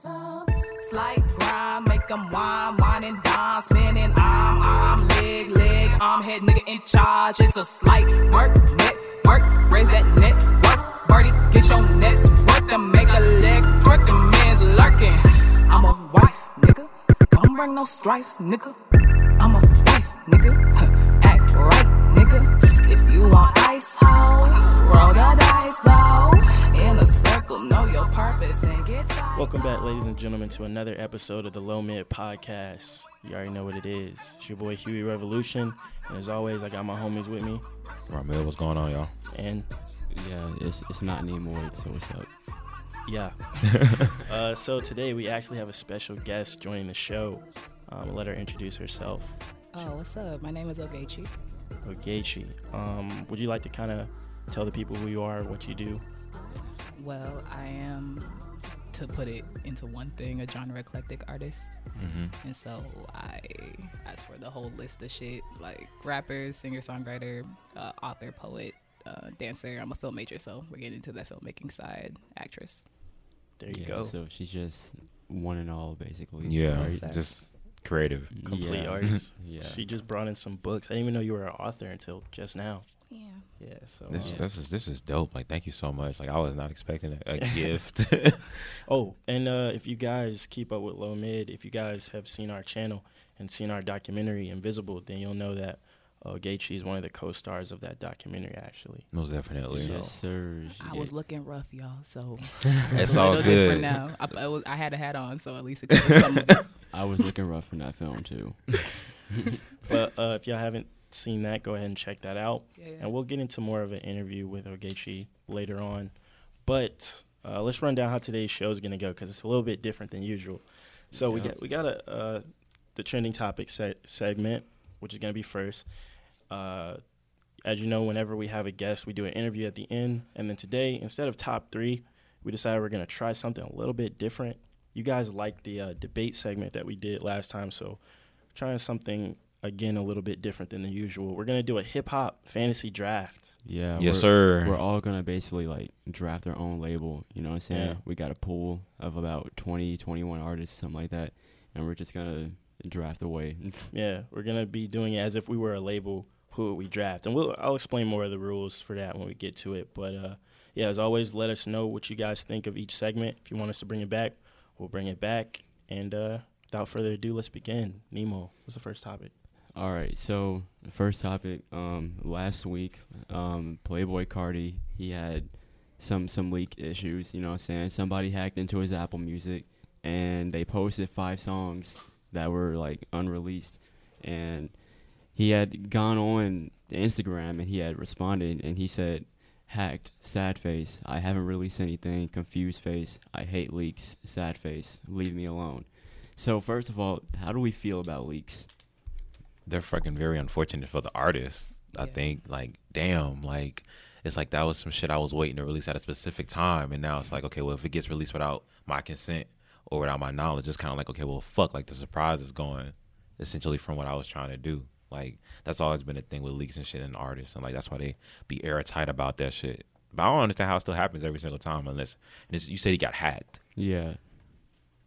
Top. Slight grind, make them whine, whine and dine, spinning arm, arm, leg, leg, arm, head, nigga in charge. It's a slight work, net, work, raise that net worth. Birdie, get your nets worth and make a leg twerk. The man's lurking. I'm a wife, nigga. Don't bring no strife, nigga. I'm a wife, nigga. Act right, nigga. If you want ice, hoe, roll the dice, though. Welcome back, ladies and gentlemen, to another episode of the Low Mid Podcast. You already know what it is. It's your boy Huey Revolution, and as always, I got my homies with me. Ramil, what's going on, y'all? And Yeah, it's it's not anymore. So what's up? yeah, uh, so today we actually have a special guest joining the show. Um, let her introduce herself. Oh, what's up? My name is Ogechi. Ogechi. Um, would you like to kind of tell the people who you are, what you do? Well, I am, to put it into one thing, a genre eclectic artist. Mm-hmm. And so I ask for the whole list of shit like rapper, singer, songwriter, uh, author, poet, uh, dancer. I'm a film major, so we're getting into that filmmaking side. Actress. There you yeah, go. So she's just one and all, basically. Yeah, Makes just creative. Complete yeah. artist. yeah. She just brought in some books. I didn't even know you were an author until just now. Yeah. Yeah, so This, um, this is this is dope. Like, thank you so much. Like, I was not expecting a, a gift. Oh, and uh, if you guys keep up with Low Mid, if you guys have seen our channel and seen our documentary Invisible, then you'll know that uh, Gaethje is one of the co-stars of that documentary. Actually, Most definitely. So- yes, sir. I was looking rough, y'all, so It's a all little different good. now. I, I, was, I had a hat on, so at least it covers some of it. I was looking rough in that film too. but uh, if y'all haven't seen that, go ahead and check that out. Yeah, yeah. And we'll get into more of an interview with Ogechi later on. But uh, let's run down how today's show is going to go because it's a little bit different than usual. So we got we got a uh, the trending topic se- segment, which is going to be first. Uh, as you know, whenever we have a guest, we do an interview at the end. And then today, instead of top three, we decided we're going to try something a little bit different. You guys liked the uh, debate segment that we did last time, so trying something again a little bit different than the usual. We're going to do a hip hop fantasy draft. Yeah. yes, we're, sir. We're all gonna basically like draft our own label. You know what I'm saying? Yeah. We got a pool of about 20, 21 artists, something like that, and we're just gonna draft away. Yeah, we're gonna be doing it as if we were a label. Who would we draft? And we'll I'll explain more of the rules for that when we get to it. But uh, yeah, as always, let us know what you guys think of each segment. If you want us to bring it back, we'll bring it back. And uh, without further ado, let's begin. Nemo, what's the first topic? All right, so the first topic. Um, last week, um, Playboi Carti he had some some leak issues. You know what I'm saying? Somebody hacked into his Apple Music, and they posted five songs that were like unreleased, and he had gone on Instagram and he had responded, and he said, "Hacked, sad face. I haven't released anything. Confused face. I hate leaks. Sad face. Leave me alone." So first of all, how do we feel about leaks? They're fucking very unfortunate for the artist. I Yeah. think, like, damn, like, it's like that was some shit I was waiting to release at a specific time, and now it's like, okay, well, if it gets released without my consent or without my knowledge, it's kind of like, okay, well, fuck, like the surprise is going essentially from what I was trying to do. Like, that's always been a thing with leaks and shit and artists, and like that's why they be airtight about that shit. But I don't understand how it still happens every single time, unless and it's, you said he got hacked. Yeah.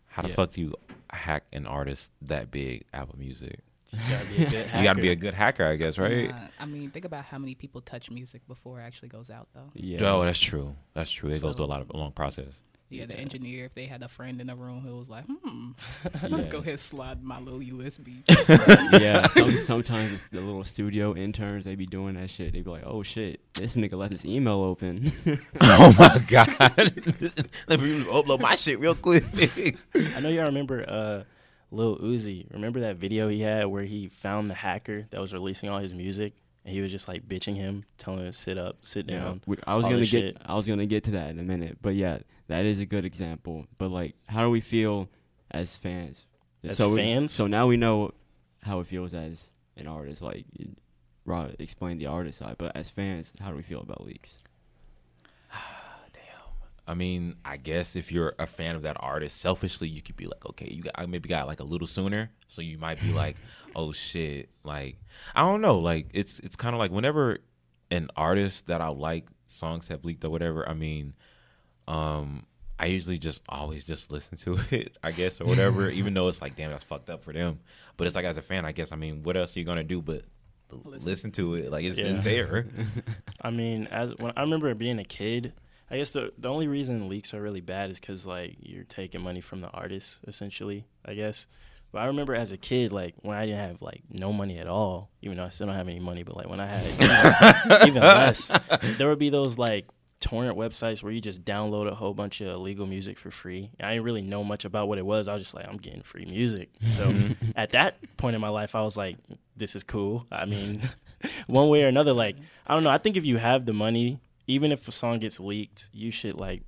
How the Yeah. fuck do you hack an artist that big, Apple Music? You gotta be a good You got to be a hacker. good hacker, I guess, right? Uh, I mean, think about how many people touch music before it actually goes out, though. Yeah. Oh, that's true. That's true. It goes through a lot of a long process. Yeah, the engineer, if they had a friend in the room who was like, hmm, Yeah. go ahead, slide my little USB. yeah. Some, sometimes it's the little studio interns they be doing that shit. They be like, "Oh shit, this nigga let this email open." oh my god! Let me upload my shit real quick. I know y'all remember uh, Lil Uzi. Remember that video he had where he found the hacker that was releasing all his music, and he was just like bitching him, telling him to sit up, sit down. We- I was gonna get shit. I was gonna get to that in a minute, but yeah, that is a good example. But like, how do we feel as fans? As so we- fans? so now we know how it feels as an artist. Like, Rod explained the artist side, but as fans, how do we feel about leaks? I mean, I guess if you're a fan of that artist, selfishly, you could be like, okay, you got I maybe got like a little sooner, so you might be like, oh shit, like I don't know, like it's it's kind of like whenever an artist that I like songs have leaked or whatever. I mean, um, I usually just always just listen to it, I guess, or whatever. even though it's like, damn, that's fucked up for them. But it's like as a fan, I guess. I mean, what else are you gonna do but listen, Listen. to it? Like it's, Yeah. it's there. I mean, as when I remember being a kid, I guess the the only reason leaks are really bad is because like you're taking money from the artist, essentially. I guess. But I remember as a kid, like when I didn't have like no money at all, even though I still don't have any money, but like when I had even less, there would be those like torrent websites where you just download a whole bunch of illegal music for free. I didn't really know much about what it was. I was just like, I'm getting free music. So at that point in my life, I was like, this is cool. I mean, one way or another, like, I don't know. I think if you have the money, even if a song gets leaked, you should like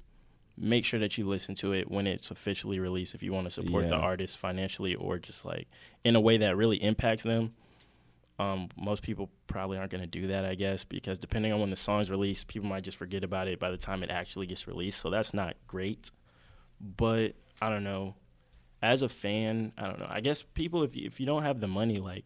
make sure that you listen to it when it's officially released if you want to support the artist financially or just like in a way that really impacts them. Um, most people probably aren't going to do that, I guess, because depending on when the song's released, people might just forget about it by the time it actually gets released. So that's not great. But I don't know. As a fan, I don't know. I guess people, if you, if you don't have the money, like,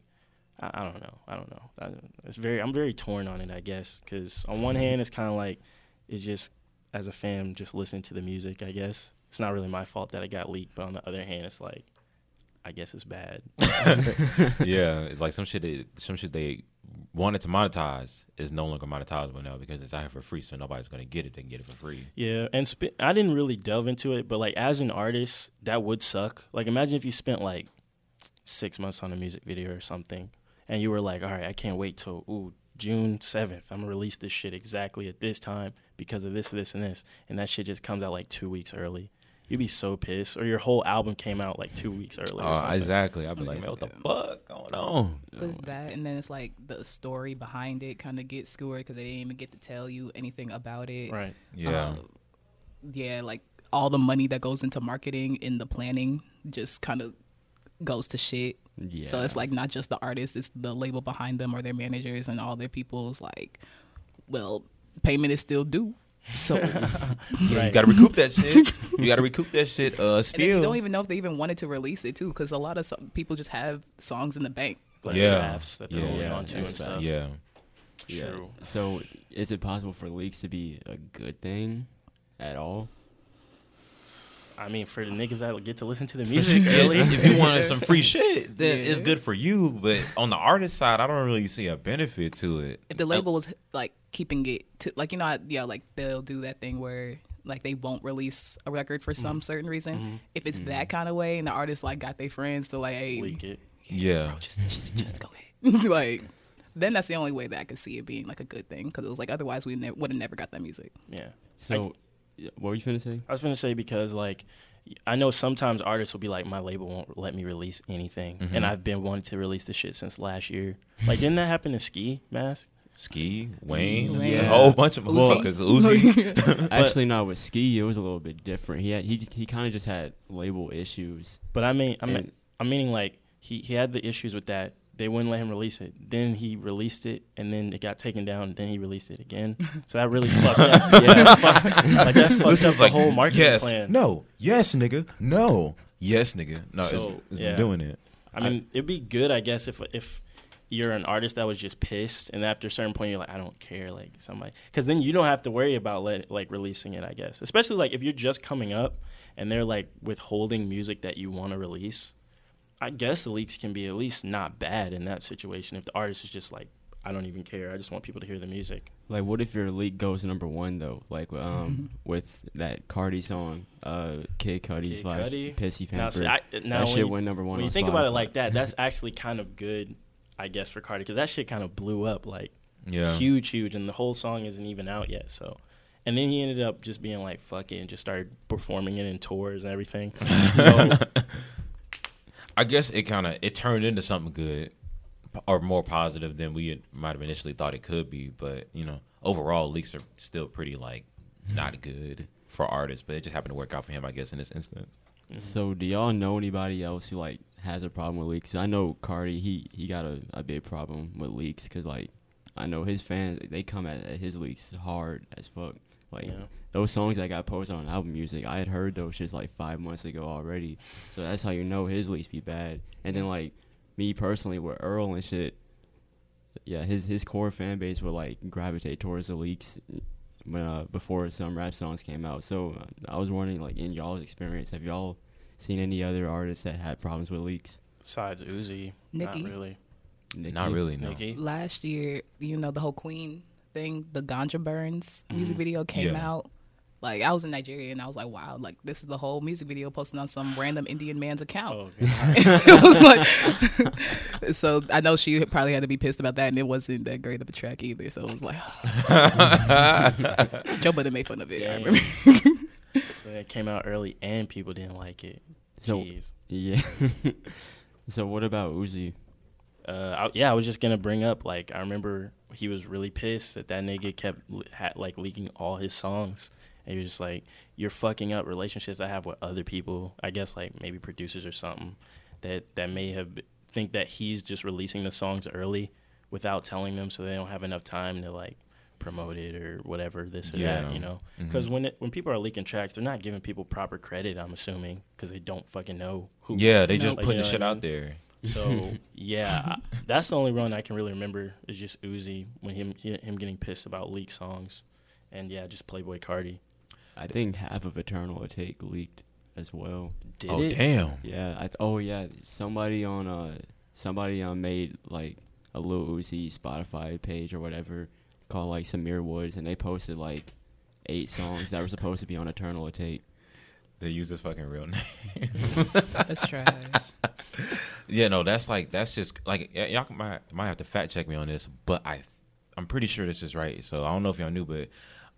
I, I don't know. I don't know. I, it's very. I'm very torn on it. I guess because on one hand, it's kind of like it's just as a fan, just listen to the music. I guess it's not really my fault that it got leaked, but on the other hand, it's like I guess it's bad. yeah, it's like some shit. They, some shit they wanted to monetize is no longer monetizable now because it's out here for free, so nobody's gonna get it. They can get it for free. Yeah, and sp- I didn't really delve into it, but like as an artist, that would suck. Like imagine if you spent like six months on a music video or something, and you were like, "All right, I can't wait till ooh June seventh. I'm gonna release this shit exactly at this time because of this, this, and this," and that shit just comes out like two weeks early. You'd be so pissed, or your whole album came out like two weeks early. Oh, something. exactly. I'd be like, man, what the fuck going on? There's that, and then it's like the story behind it kind of gets skewered because they didn't even get to tell you anything about it. Right. Yeah, Uh, yeah, like all the money that goes into marketing and the planning just kind of goes to shit. Yeah. So it's like not just the artist, it's the label behind them or their managers and all their people's like, well, payment is still due. So Yeah, you gotta recoup that shit. you gotta recoup that shit. Uh, and they still. don't even know if they even wanted to release it too, because a lot of some, people just have songs in the bank. Like Yeah. drafts that they're Yeah, holding yeah, on to and stuff. yeah. Yeah. True. So, is it possible for leaks to be a good thing at all? I mean, for the ah. niggas that get to listen to the music early, if you wanted some free shit, then Yeah. it's good for you. But on the artist side, I don't really see a benefit to it. If the label uh, was like keeping it to like you know how- yeah like they'll do that thing where like they won't release a record for some mm-hmm. certain reason. Mm-hmm. If it's that mm-hmm. kind of way and the artist like got their friends to like hey leak it. Yeah. just just, just go ahead like then that's the only way that I could see it being like a good thing because it was like otherwise we ne- would have never got that music. Yeah. So, yeah, what were you gonna say? I was gonna say because like I know sometimes artists will be like, my label won't let me release anything, Mm-hmm. and I've been wanting to release the shit since last year. Like, didn't that happen to Ski Mask? Ski, Wayne, Wayne. a whole bunch of Uzi. motherfuckers. Uzi. Actually, no. With Ski, it was a little bit different. He had he he kind of just had label issues. But I mean, I mean, I'm meaning like he he had the issues with that. They wouldn't let him release it. Then he released it, and then it got taken down. Then he released it again. So that really fucked up. Yeah, fuck, like that fucked This up was the like, whole marketing yes, plan. no, yes, nigga, no, yes, nigga. No, So, it's, it's yeah. doing it. I mean, it'd be good, I guess, if if you're an artist that was just pissed, and after a certain point, you're like, I don't care, like somebody, because then you don't have to worry about let, like releasing it. I guess, especially like if you're just coming up and they're like withholding music that you want to release. I guess the leaks can be at least not bad in that situation if the artist is just like, I don't even care. I just want people to hear the music. Like, what if your leak goes number one though? Like, um, with that Carti song, uh, Kid Cudi Kid slash Cudi? Pissy Now, see, I, now that when shit you- went number one. when you on think about it like that, that's actually kind of good, I guess, for Carti because that shit kind of blew up like Yeah, huge, huge, and the whole song isn't even out yet. So, and then he ended up just being like, fucking, and just started performing it in tours and everything. so, I guess it kind of it turned into something good or more positive than we had- might have initially thought it could be. But you know, overall, leaks are still pretty like not hmm. good for artists. But it just happened to work out for him, I guess, in this instance. Mm-hmm. So, do y'all know anybody else who like has a problem with leaks? I know Carti. He he got a, a big problem with leaks because like I know his fans they come at, at his leaks hard as fuck. Like Yeah. those songs that got posted on Apple Music, I had heard those shits like five months ago already. So that's how you know his leaks be bad. And then like me personally with Earl and shit, yeah, his his core fan base would like gravitate towards the leaks when uh, before some rap songs came out. So uh, I was wondering, like in y'all's experience, have y'all seen any other artists that had problems with leaks? Besides Uzi, Nicki. not really. Nicki? Not really, no. Nicki. Last year, you know, the whole Queen thing, the Ganja Burns music video came Yeah. out. Like I was in Nigeria and I was like, wow, like this is the whole music video posted on some random Indian man's account. Oh, God. it was like, so I know she probably had to be pissed about that, and it wasn't that great of a track either. So it was like, Joe Budden made fun of it. I Dang. remember. so it came out early and people didn't like it. So- Jeez. Yeah. so what about Uzi? Uh, I, yeah, I was just gonna bring up like I remember he was really pissed that that nigga kept ha, like leaking all his songs, and he was just like, "You're fucking up relationships I have with other people. I guess like maybe producers or something that that may have think that he's just releasing the songs early without telling them, so they don't have enough time to like promote it or whatever this or Yeah. that, you know? Mm-hmm. Because when it, when people are leaking tracks, they're not giving people proper credit. I'm assuming because they don't fucking know who. Yeah, they No. just Like, putting you the know shit I out there. So yeah, I- that's the only run I can really remember is just Uzi when him he- him getting pissed about leaked songs, and yeah, just Playboi Carti. I think half of Eternal Atake leaked as well. Did oh it? damn. Yeah. I th- oh yeah. Somebody on uh somebody um made like a little Uzi Spotify page or whatever called like Symere Woods, and they posted like eight songs that were supposed to be on Eternal Atake. They use his fucking real name. That's trash. Yeah, no, that's like that's just like y- y'all might might have to fact check me on this, but I I'm pretty sure this is right. So I don't know if y'all knew, but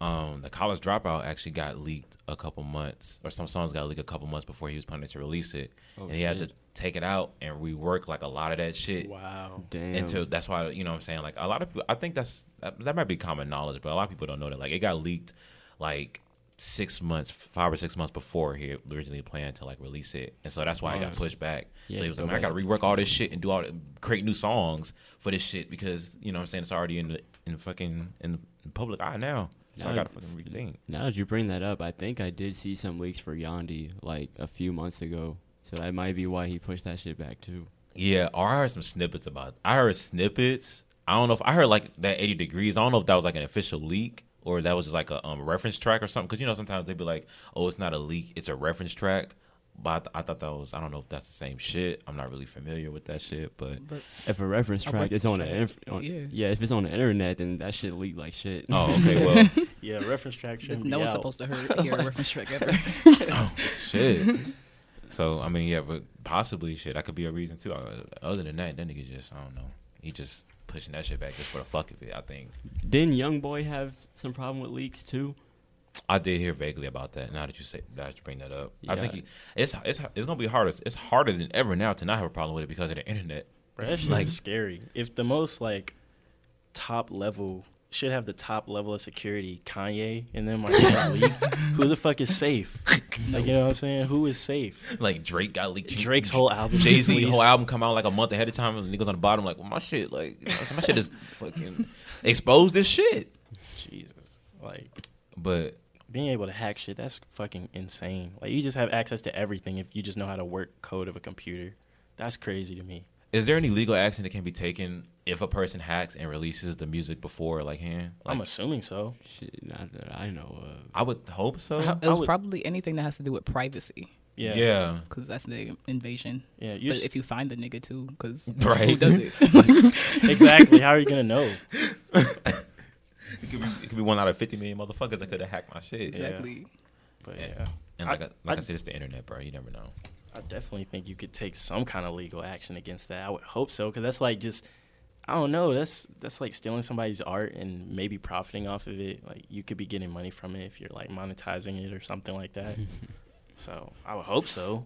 um, the college dropout actually got leaked a couple months, or some songs got leaked a couple months before he was planning to release it, Oh, and he had to take it out and rework like a lot of that shit. Wow. Damn. Into that's why you know what I'm saying like a lot of people I think that's that, that might be common knowledge, but a lot of people don't know that like it got leaked like six months, five or six months before he originally planned to like release it, and so that's why it got pushed back. Yeah, so he was like, man, I got to rework all this shit and do all create new songs for this shit because you know what I'm saying it's already in the in the fucking in the public eye now. So I Now- got to fucking rethink. Now that you bring that up, I think I did see some leaks for Yandhi like a few months ago. So that might be why he pushed that shit back too. Yeah, or I heard some snippets about. I heard snippets. I don't know if I heard like that 80 degrees. I don't know if that was like an official leak or that was just like a um, reference track or something. Because you know sometimes they'd be like, "Oh, it's not a leak, it's a reference track." But I, th- I thought that was. I don't know if that's the same shit. I'm not really familiar with that shit, but But If a reference A track is on the inf- on, yeah. yeah. if it's on the internet, then that shit leak like shit. oh, okay, well, Yeah, reference track shouldn't no be one's out. supposed to hear, hear a reference track ever. oh, shit. So I mean, yeah, but possibly shit. That could be a reason too. Uh, Other than that, that nigga just I don't know. He just pushing that shit back just for the fuck of it. I think Didn't Young Boy have some problem with leaks too? I did hear vaguely about that. Now that you say that, you bring that up, I think he, it's it's it's gonna be harder. It's harder than ever now to not have a problem with it because of the internet. Bro, that shit Like- scary. If the most like top level should have the top level of security, Kanye and them are leaked, who the fuck is safe? Like you know what I'm saying? Who is safe? Like Drake got leaked. Drake's whole album. Jay Z whole album come out like a month ahead of time, and niggas on the bottom like, well, my shit, like you know, so my shit is fucking exposed this shit. Jesus, like But being able to hack shit, that's fucking insane. Like you just have access to everything if you just know how to work code of a computer. That's crazy to me. is there any legal action that can be taken if a person hacks and releases the music before like hand? Like, I'm assuming so. Shit, not that I know of. I would hope so. It was would- probably anything that has to do with privacy, Yeah, yeah. because that's the invasion. yeah. But s- if you find the nigga too, because Right. who does it? exactly. How are you gonna know? It could be it could be one out of fifty million motherfuckers that could have hacked my shit. exactly. But Yeah. yeah, And like I, I- like I, I- said, it's the internet, bro. You never know. I definitely think you could take some kind of legal action against that. I would hope so, because that's like just, I don't know. That's that's like stealing somebody's art and maybe profiting off of it. Like you could be getting money from it if you're like monetizing it or something like that. so I would hope so.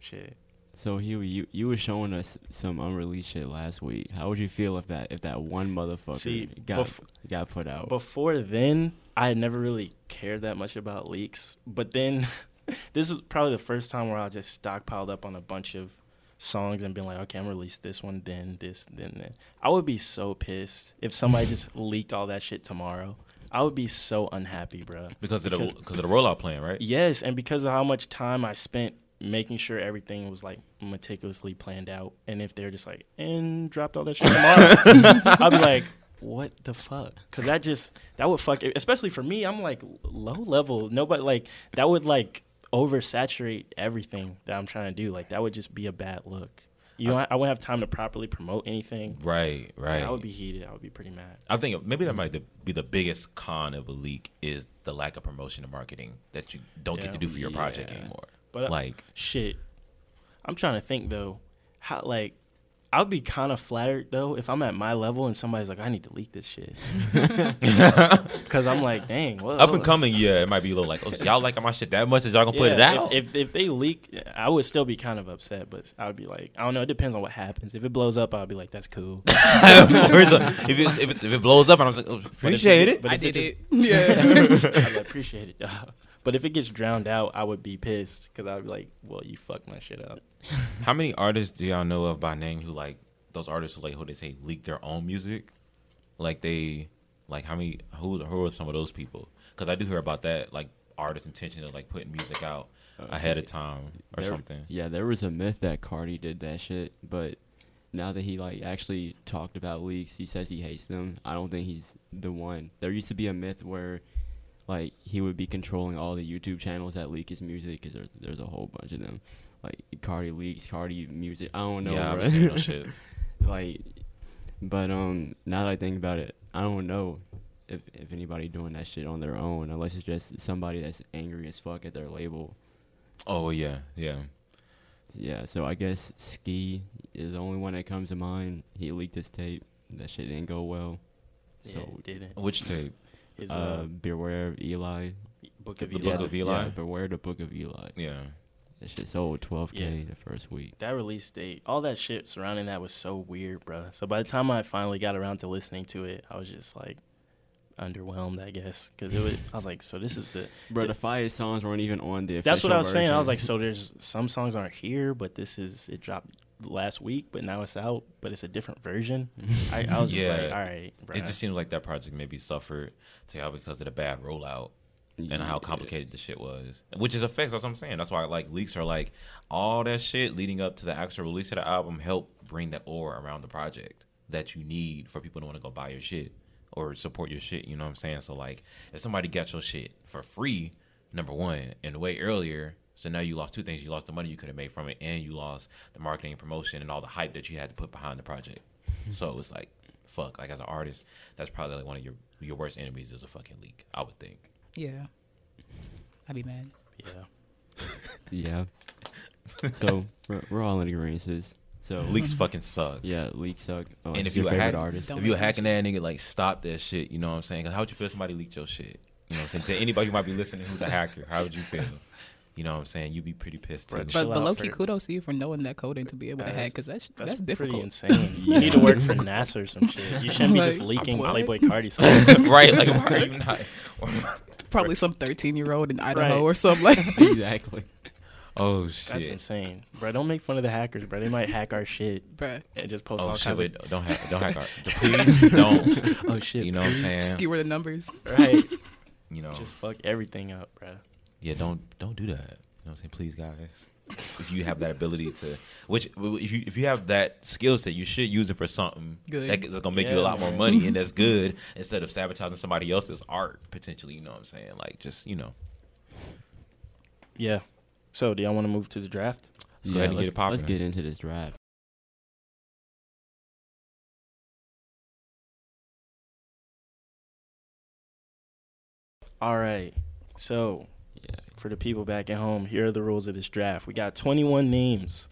Shit. So Huey, you you were showing us some unreleased shit last week. How would you feel if that if that one motherfucker See, got bef- got put out? Before then, I had never really cared that much about leaks. But then, this was probably the first time where I just stockpiled up on a bunch of songs and been like, okay, I'm gonna release this one, then this, then that. I would be so pissed if somebody just leaked all that shit tomorrow. I would be so unhappy, bro. Because of the Because- because of the rollout plan, right? Yes, and because of how much time I spent making sure everything was like meticulously planned out, and if they're just like and dropped all that shit tomorrow, I'd be like, what the fuck? Because that just that would fuck. Especially for me, I'm like low level. Nobody like that would like oversaturate everything that I'm trying to do. Like that would just be a bad look. You know, I, I wouldn't have time to properly promote anything. Right, right. I would be heated. I would be pretty mad. I think maybe that might be the biggest con of a leak is the lack of promotion and marketing that you don't get to do for your project anymore. But uh, like, shit, I'm trying to think though. How like I'd be kind of flattered though if I'm at my level and somebody's like, I need to leak this shit. Because I'm like, dang, well, up and coming, yeah, it might be a little like, oh, y'all like my shit that much that y'all gonna put it out? If, if if they leak, I would still be kind of upset, but I would be like, I don't know. It depends on what happens. If it blows up, I'll be like, that's cool. of course, uh, if, it's, if, it's, if it blows up, and I'm like, oh, appreciate it. But I if did it it. Yeah. I'd like, appreciate it. But if it gets drowned out, I would be pissed because I'd be like, well, you fucked my shit up. How many artists do y'all know of by name who like those artists who like who they say leak their own music? Like they, like how many? Who who are some of those people? Because I do hear about that, like artists' intention of like putting music out uh, ahead of time or There- something. Yeah, there was a myth that Carti did that shit, but now that he like actually talked about leaks, he says he hates them. I don't think he's the one. There used to be a myth where like he would be controlling all the YouTube channels that leak his music because there's there's a whole bunch of them. Like Carti leaks, Carti music. I don't know, yeah, bro. I've seen those like, but um, now that I think about it, I don't know if if anybody doing that shit on their own, unless it's just somebody that's angry as fuck at their label. Oh yeah, yeah. Yeah, so I guess Ski is the only one that comes to mind. He leaked his tape. That shit didn't go well. Yeah, So, it didn't. Which tape? His uh, uh, beware of Eli. book of the Eli. Book of yeah, Eli? beware the book of Eli. Yeah. That shit sold 12k Yeah. the first week. that release date, all that shit surrounding that was so weird, bro. So by the time I finally got around to listening to it, I was just like underwhelmed, I guess, because it was. I was like, so this is the. Bro, the fire songs weren't even on the. That's what I was official saying. I was like, so there's some songs aren't here, but this is it dropped last week, but now it's out, but it's a different version. I, I was just Yeah. like, all right, bro. It just seems like that project maybe suffered to y'all because of the bad rollout and how complicated the shit was, which is effects. That's what I'm saying. That's why I like leaks are like all that shit leading up to the actual release of the album help bring that aura around the project that you need for people to want to go buy your shit or support your shit. You know what I'm saying? So like, if somebody got your shit for free, number one, and way earlier. So now you lost two things. You lost the money you could have made from it, and you lost the marketing and promotion and all the hype that you had to put behind the project. so it's like, fuck. Like as an artist, that's probably like one of your your worst enemies is a fucking leak. I would think. yeah. I'd be mad. yeah. Yeah. so we're, we're all in agreement. So Leaks fucking suck. yeah, leaks suck. Oh, And it's if your you a favorite hack- artist, if you a make me hacking that nigga, like stop that shit. You know what I'm saying? Cause how would you feel if somebody leaked your shit? You know what I'm saying? To anybody who might be listening who's a hacker, how would you feel? You know what I'm saying? You'd be pretty pissed too. But, Chill but out, low key, Fred. kudos to you for knowing that coding to be able to hack because that's, That's, that's, pretty difficult. insane. You need to work for NASA or some shit. You shouldn't be just leaking? Playboi Carti songs. right? Like why are you not? Probably some 13 year old in Idaho Right. or something like exactly. oh shit! That's insane, bro. Don't make fun of the hackers, bro. They might hack our shit bro, and just post Oh all shit! kinds Wait, of. don't hack, don't hack our. Please don't. Oh shit! You know what I'm saying? Skewer the numbers. Right. You know. Just fuck everything up, bro. Yeah, don't don't do that. You know what I'm saying? Please, guys. If you have that ability to, which if you if you have that skill set, you should use it for something Good. that- that's gonna make you a lot more money, and that's good instead of sabotaging somebody else's art potentially. You know what I'm saying? Like just you know, Yeah. So, do y'all want to move to the draft? let's go ahead and let's, get it popping. Let's get into this draft. All right. So, Yeah. for the people back at home, here are the rules of this draft. We got 21 names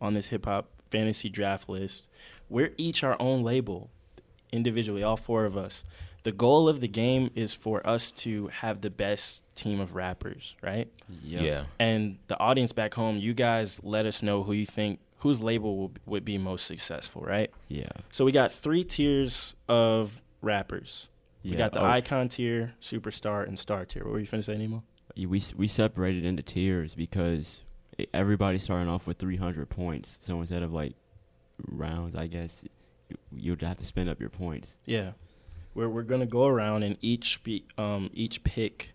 on this hip hop fantasy draft list. We're each our own label, individually, all four of us. The goal of the game is for us to have the best team of rappers, right? Yep. Yeah, And the audience back home, you guys let us know who you think whose label will, would be most successful, right? Yeah. So we got three tiers of rappers. Yeah. We got the oh, icon tier, superstar, and star tier. What were you finna say, Nemo? Y- we we separated into tiers because everybody starting off with 300 points. So instead of like rounds, I guess you- you'd have to spend up your points. Yeah, we're we're gonna go around and each be, um each pick,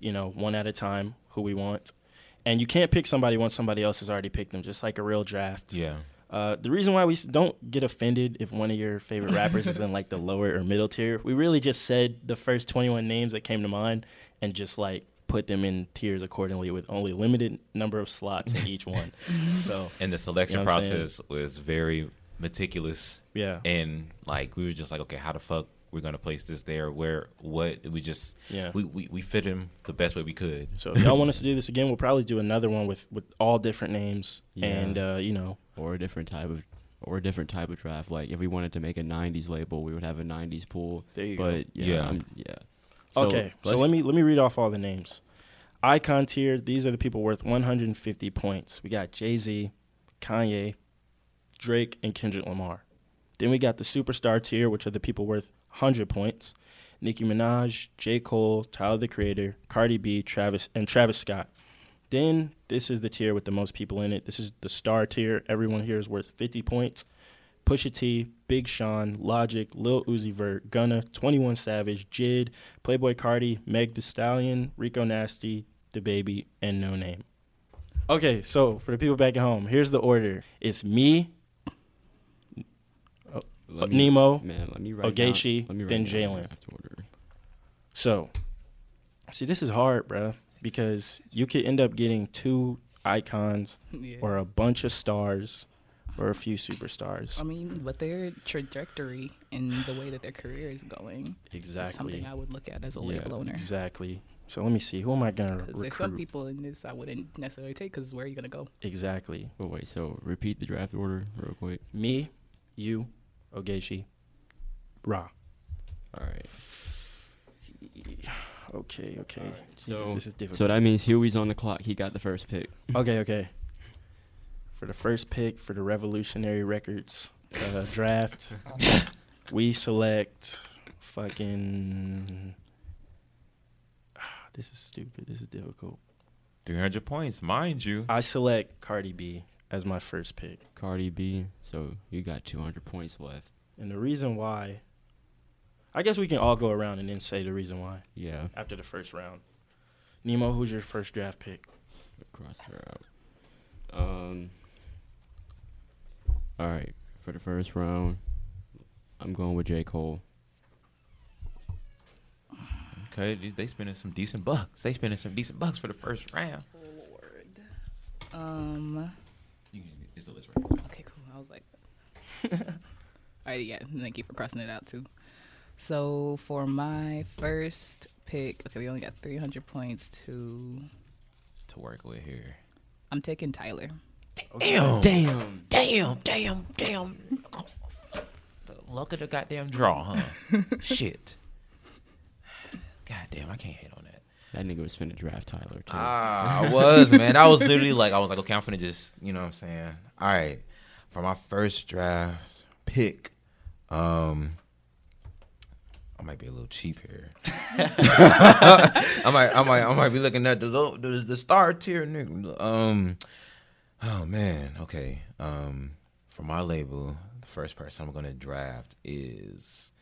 you know, one at a time who we want, and you can't pick somebody once somebody else has already picked them. Just like a real draft. yeah, Uh, the reason why we don't get offended if one of your favorite rappers is in like the lower or middle tier, we really just said the first 21 names that came to mind and just like put them in tiers accordingly with only limited number of slots in each one. So And the selection You know what I'm saying? process was very meticulous. yeah, And like we were just like, okay, how the fuck we're gonna place this there? Where what we just yeah. we, we, we fit him the best way we could. So if y'all want us to do this again, we'll probably do another one with with all different names Yeah. and uh, you know or a different type of or a different type of draft. Like if we wanted to make a '90s label, we would have a '90s pool. there you But yeah, Yeah. I'm- yeah. Okay, so let me let me read off all the names. Icon tier. These are the people worth 150 points. We got Jay Z, Kanye, Drake, and Kendrick Lamar. Then we got the superstar tier, which are the people worth 100 points. Nicki Minaj, J. Cole, Tyler the Creator, Cardi B, Travis, and Travis Scott. Then this is the tier with the most people in it. This is the star tier. Everyone here is worth 50 points. Pusha T, Big Sean, Logic, Lil Uzi Vert, Gunna, 21 Savage, Jid, Playboi Carti, Meg The Stallion, Rico Nasty, DaBaby, and Noname. Okay, so for the people back at home, here's the order. It's me, oh, Let Nemo, man, let me write Ogechi, down, let me then write down Jalen. the draft order. So, see, this is hard, bruh, because you could end up getting two icons Yeah. or a bunch of stars or a few superstars. I mean, but their trajectory and the way that their career is going is Exactly. something I would look at as a Yeah, label owner. Exactly. So let me see. Who am I gonna Because there's some people in this I wouldn't necessarily take because where are you gonna go? Exactly. Oh wait, so repeat the draft order real quick. Me, you, Ogechi, Ra. All right. Okay, okay. Alright, Jesus, so- this is difficult. So that means Huey's on the clock. He got the first pick. okay, okay. For the first pick for the Revolutionary Records uh, draft, we select fucking. This is stupid. This is difficult. Three hundred points, mind you. I select Cardi B as my first pick. Cardi B. So you got 200 points left. And the reason why, I guess we can all go around and then say the reason why Yeah, after the first round. Nemo, who's your first draft pick? cross her out. Um. All right, for the first round, I'm going with J Cole. Okay, they- they spending some decent bucks. They spending some decent bucks for the first round. Lord. Um. You can, it's a list right Okay, cool. I was like, all right, yeah. Thank you for crossing it out too. So for my first pick, okay, we only got 300 points to. to work with here. I'm taking Tyler. Damn, Damn. damn, damn, damn. The luck of the goddamn draw, huh? Shit. God damn, I can't hit on that. That nigga was finna draft Tyler too. Ah, I was, man. I was literally like, I was like, okay, I'm finna just, you know what I'm saying? All right. For my first draft pick, um, I might be a little cheap here. I might, I might, I might be looking at the low, the, the star tier, nigga. Um, oh man, okay. Um, for my label, the first person I'm gonna draft is.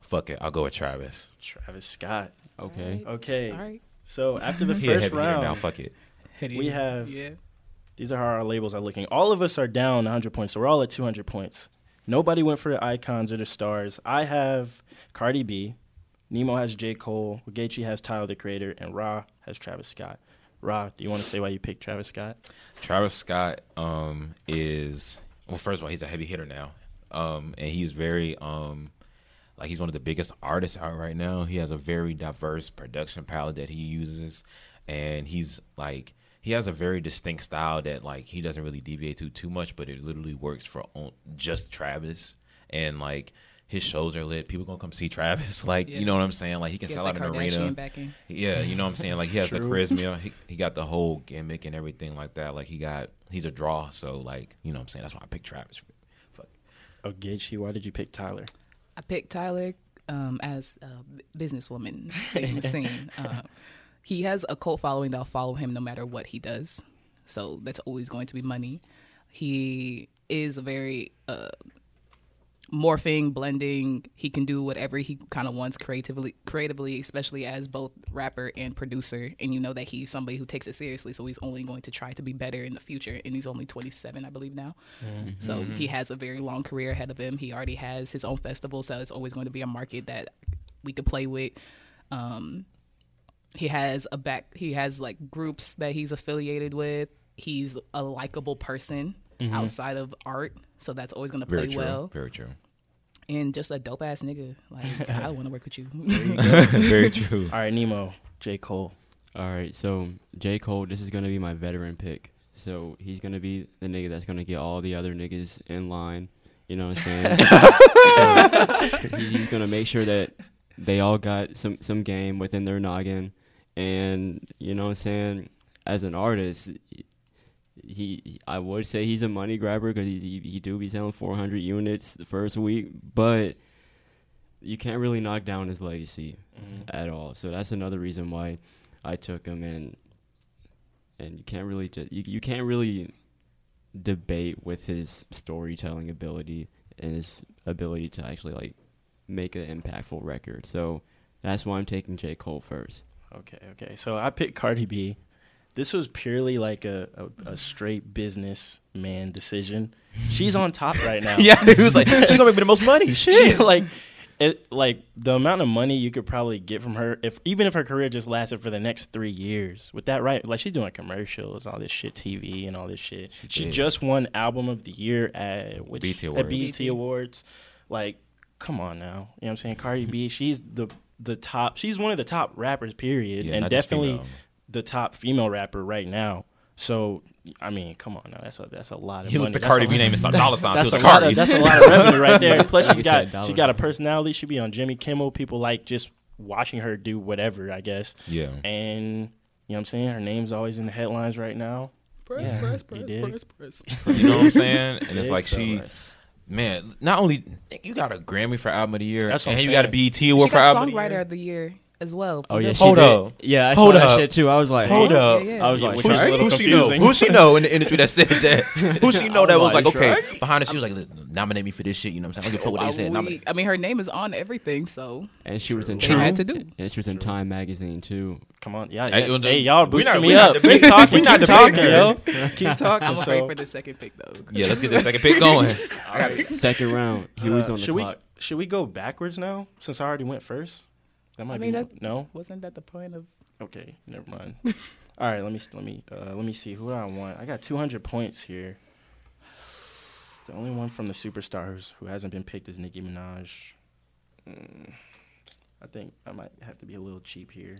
Fuck it, I'll go with Travis. Travis Scott. okay. Okay. All right. So after the He first heavy round, now. Fuck it. We have- Yeah. these are how our labels are looking. All of us are down 100 points, so we're all at 200 points. Nobody went for the icons or the stars. I have Cardi B, Nemo has J. Cole, Ogechi has Tyler the Creator, and Ra has Travis Scott. Ra, do you want to say why you picked Travis Scott? Travis Scott um, is well. First of all, he's a heavy hitter now, um, and he's very um, like he's one of the biggest artists out right now. He has a very diverse production palette that he uses, and he's like he has a very distinct style that like he doesn't really deviate to too much, but it literally works for just Travis. And like his shows are lit. People gonna come see Travis. Like Yeah. you know what I'm saying? Like he can He sell out an arena. backing. Yeah, you know what I'm saying? Like he has the charisma. He, he got the whole gimmick and everything like that. Like he got he's a draw. So like you know what I'm saying? That's why I picked Travis. Fuck. Ogechi, why did you pick Tyler? I picked Tyler um, as a b- businesswoman setting the scene. Uh, he has a cult following that'll follow him no matter what he does. So that's always going to be money. He is a very uh, morphing, blending. He can do whatever he kind of wants creatively, creatively, especially as both rapper and producer. And you know that he's somebody who takes it seriously, so he's only going to try to be better in the future. And he's only 27, I believe now. Mm-hmm. So he mm-hmm. has a very long career ahead of him. He already has his own festival, so it's always going to be a market that we could play with. Um, he has a back. He has like groups that he's affiliated with. He's a likable person mm-hmm. outside of art, so that's always going to play Very true. well. Very true. And just a dope ass nigga. Like I want to work with you. Very true. All right, Nemo, J Cole. All right, so J. Cole, this is gonna be my veteran pick. So he's gonna be the nigga that's gonna get all the other niggas in line. You know what I'm saying? So, he's gonna make sure that they all got some some game within their noggin, and you know what I'm saying. As an artist, he, I would say he's a money grabber because he he do be selling 400 units the first week, but you can't really knock down his legacy mm-hmm. at all. So that's another reason why I took him and and you can't really ju- you you can't really debate with his storytelling ability and his ability to actually like make an impactful record. So that's why I'm taking J Cole first. Okay, okay. So I picked Cardi B. This was purely like a, a, a straight business man decision. She's on top right now. yeah, he was like, she's gonna make me the most money. She, Shit. like it like the amount of money you could probably get from her if even if her career just lasted for the next three years with that right like she's doing commercials all this shit tv and all this shit she, did. just won album of the year at which, BET at Awards. BET BET. awards like come on now you know what i'm saying cardi b she's the the top she's one of the top rappers period Yeah, and not just definitely female. The top female rapper right now so I mean, come on now. That's a that's a lot of He money. looked the Cardi a B lot- name and started dollar signs. that's He a lot of that's a lot of revenue right there. Plus, Like she's you got she's got a personality. She be on Jimmy Kimmel. People like just watching her do whatever. I guess. yeah. And you know what I'm saying? Her name's always in the headlines right now. press, Yeah, press, you press, press, press. You know what I'm saying? And it's like so, she, man, not only you got a Grammy for album of the year, That's and you got a saying. BET She award for album of the songwriter of the year as well. Oh yeah, she Hold did. up. Yeah, I Hold saw that up. shit too. I was like, Hold huh? up. Yeah, yeah. I was like, Which is a little Who she know? confusing. Who she know in the industry that said that? Who she know that was like, like, okay, behind the she was like, "Look, nominate me for this shit. You know what I'm saying? I don't give a fuck what they said. Nominate. I mean, her name is on everything, so and she was in They Time. had to do. And she was in Time magazine too. Come on, yeah. Hey, yeah. well, Hey, y'all we boosting not- me we not up. debating- Keep talking. not Keep talking, yo. debating Keep talking. I'm afraid so- for the second pick though. Yeah, let's get the second pick going. I Second round, he was Uh, on the should we clock. should we go backwards now? Since I already went first. That might I mean, be that- no. Wasn't that the point of? Okay, never mind. All right, let me let me uh, let me see who do I want. I got 200 points here. The only one from the superstars who hasn't been picked is Nicki Minaj. Mm, I think I might have to be a little cheap here.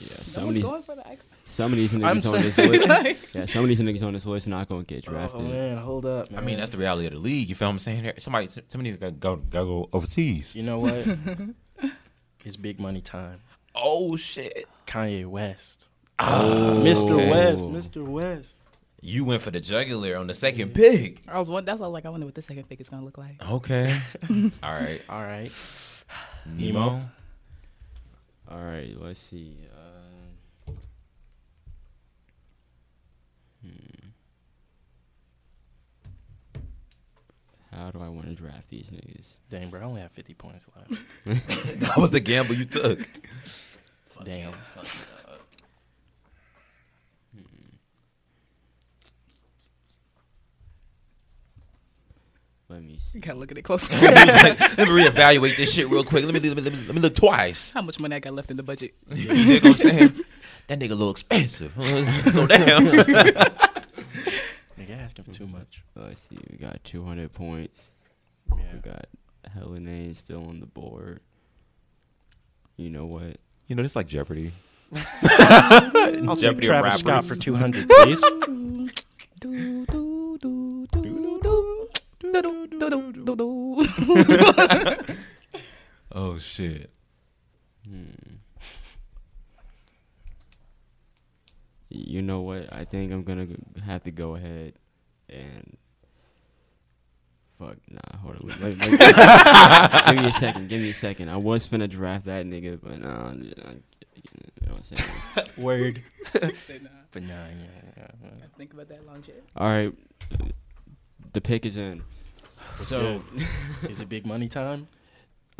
Yeah, No some of these going for the icon. some of these niggas on this list. Yeah, some of these niggas on this list not gonna get drafted. Oh man, hold up. I mean, that's the reality of the league. You feel what I'm saying? Here, Somebody, somebody gotta go, gotta go overseas. You know what? it's big money time. Oh shit! Kanye West. Oh, Mr. okay. West. Mr. West. You went for the jugular on the second pick. I was one. That's all. Like I wonder what the second pick is gonna look like. Okay. All right. All right. Nemo. All right, let's see. Uh, How do I want to draft these niggas? Dang, bro, I only have 50 points left. that was the gamble you took. Damn. Hmm. Let me see. You gotta look at it closer. He was like, let me reevaluate this shit real quick. Let me let me, let me, let me look twice. How much money I got left in the budget? You dig what I'm saying? That nigga a little expensive. Go down. Nigga asking for too mm-hmm. much. Oh, Let's see. We got 200 points. Yeah. We got hella names still on the board. You know what? You know, it's like Jeopardy. I'll take Jeopardy of Travis Scott for 200, please. Do, do, do, do, do, do. Do, do, do, do, do, do. Oh shit. Hmm. You know what? I think I'm gonna have to go ahead and fuck. Nah, hold on. Wait, wait, wait. give me a second. Give me a second. I was finna draft that nigga, but nah. I- You know what I'm saying? Word. Nah, But nah, yeah, yeah, yeah. Think about that long shit. All right, the pick is in. So, Is it big money time?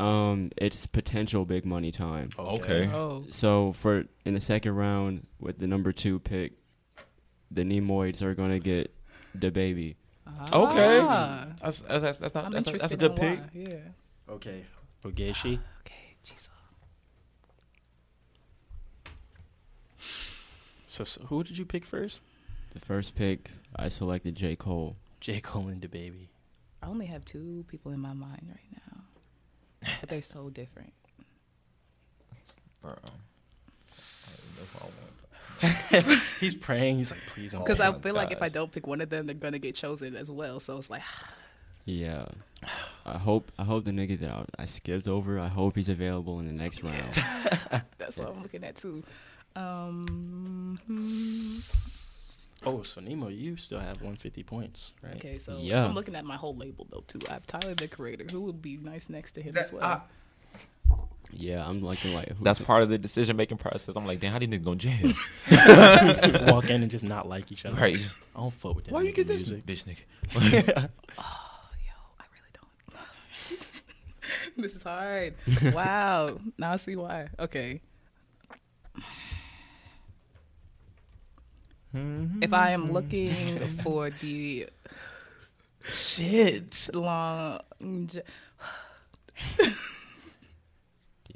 um, it's potential big money time. Okay. Oh, So for in the second round with the number two pick, the Nemoids are gonna get DaBaby. Okay. Ah. That's that's that's, that's not I'm that's, a- that's a good pick. why, Yeah. Okay. Ogechi. Okay, Jesus. So, so who did you pick first? The first pick, I selected J Cole. J. Cole and DaBaby. I only have two people in my mind right now, but they're so different. Bro. He's praying. He's like, please don't. Because I my feel like if I don't pick one of them, they're gonna get chosen as well. So it's like, Yeah. I hope I hope the nigga that I, I skipped over. I hope he's available in the next round. that's what I'm looking at too. Um, hmm. Oh, so Nemo, you still have 150 points, right? okay, so Yeah. I'm looking at my whole label though too. I have Tyler the Creator, who would be nice next to him as well. ah. Yeah, I'm looking like who- That's part of the decision making process. I'm like, damn, how do you niggas go jail? Walk in and just not like each other. right. I don't fuck with that. Why you get this music. bitch nigga? oh, yo, I really don't. this is hard. wow. Now I see why. Okay. If I am looking for the Shit. long,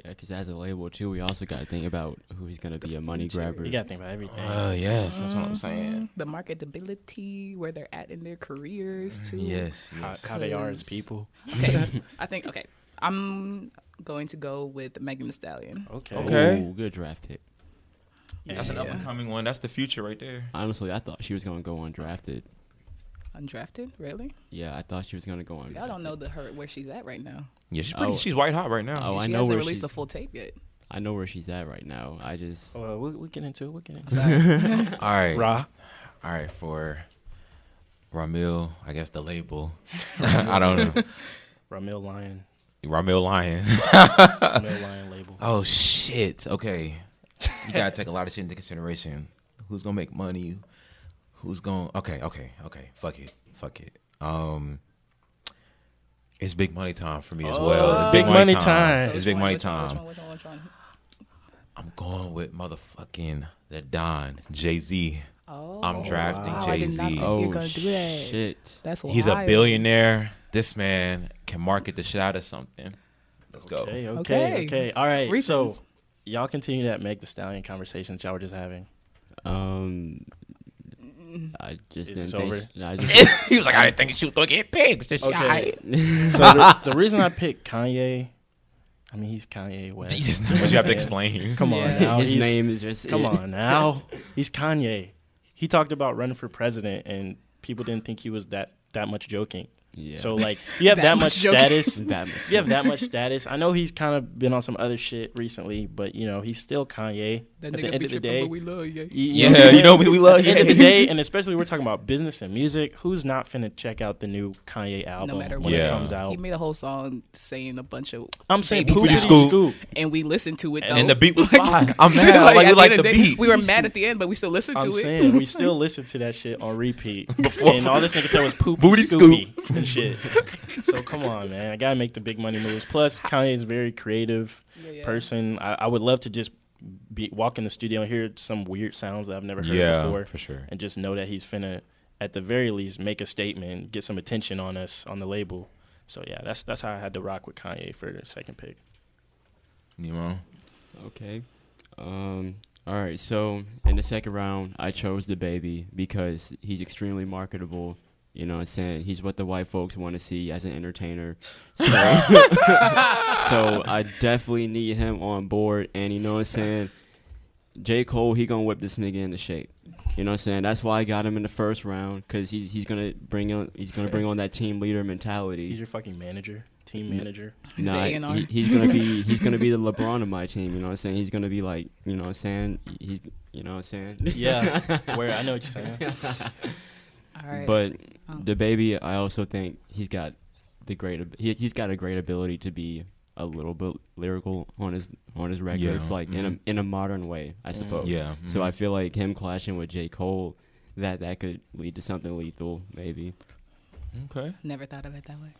Yeah, because as a label too, we also got to think about who's gonna be a money future. grabber. You gotta think about everything. Uh, yes, that's what I'm saying. the marketability, where they're at in their careers too. Yes. yes. how they are as people. Okay. I think okay. I'm going to go with Megan Thee Stallion. Okay. Okay. Ooh, good draft pick. That's an up and coming one. That's the future right there. Honestly, I thought she was gonna go undrafted. Undrafted, really? Yeah, I thought she was gonna go undrafted. Y'all don't know the her where she's at right now. Yeah, she's pretty. Oh. She's white hot right now. Oh, I she know hasn't released she's. a full tape yet. I know where she's at right now. I just oh, Well, we'll, we'll get into it. We'll get into it. All right. Ra. All right, for Ramil, I guess the label. I don't know. Ramil Lion. Ramil Lion. Ramil Lion label. oh shit. Okay. You gotta take a lot of shit into consideration. Who's gonna make money? Who's going to Okay, okay, okay. Fuck it. Fuck it. Um it's big money time for me as well. Oh, It's big money time. So It's big one, money which time. One, which one, which? I'm going with motherfucking the Don, Jay Z. Oh, I'm drafting wow, I did not Jay-Z. oh you're gonna do that. shit. That's wild. He's a billionaire. This man can market the shit out of something. Let's go. Okay, okay, Okay. okay. All right. Reasons. So, y'all continue that Meg Thee Stallion conversation that y'all were just having. Um, I just Is didn't this think. over? sh- I just, he was like, I didn't think she was gonna get picked. Okay. so the, the reason I picked Kanye, I mean he's Kanye West. Jesus, You know what what you have to saying? explain. Come on Yeah. now. his he's- name is just. Come it. on now. He's Kanye. He talked about running for president, and people didn't think he was that that much joking. Yeah. So like, you have That that, much much joking. status. that much. you have that much status. I know he's kind of been on some other shit recently, but you know he's still Kanye. That At nigga the end be of the day, we love know what Yeah, you know we, we love At the end of the day, and especially we're talking about business and music. Who's not finna check out the new Kanye album no matter when what. it comes out? He made a whole song saying a bunch of. I'm saying baby Poopity. Scoop. and we listened to it. Though. And the beat was fire. I'm mad. Like, Like, at we the like end the of day, beat. We were mad at the end, but we still listened I'm to it. saying we still listened to that shit on repeat. Before- and all this nigga said was poop Booty scoopy and shit. So come on, man. I gotta make the big money moves. Plus, Kanye's a very creative Yeah, yeah. person. I, I would love to just be walk in the studio and hear some weird sounds that I've never heard Yeah, before, for sure. and just know that he's finna, at the very least, make a statement, get some attention on us on the label. So yeah, that's that's how I had to rock with Kanye for the second pick. You know? Okay. Um. All right. So in the second round, I chose DaBaby because he's extremely marketable. You know what I'm saying? He's what the white folks want to see as an entertainer. So, so I definitely need him on board. And you know what I'm saying? J. Cole, he gonna whip this nigga into shape. You know what I'm saying? That's why I got him in the first round because he's he's gonna bring on he's gonna bring on that team leader mentality. He's your fucking manager, team N- manager. He's Nah, he, he's gonna be he's gonna be the LeBron of my team. You know what I'm saying? He's gonna be like you know what I'm saying? He's you know what I'm saying? Yeah, where I know what you're saying. All right. But Oh. DaBaby, I also think he's got the great he he's got a great ability to be a little bit lyrical on his on his records, Yeah, like in mhm. a in a modern way, I Mhm. suppose. Yeah. So mhm. I feel like him clashing with J Cole, that that could lead to something lethal, maybe. Okay. Never thought of it that way.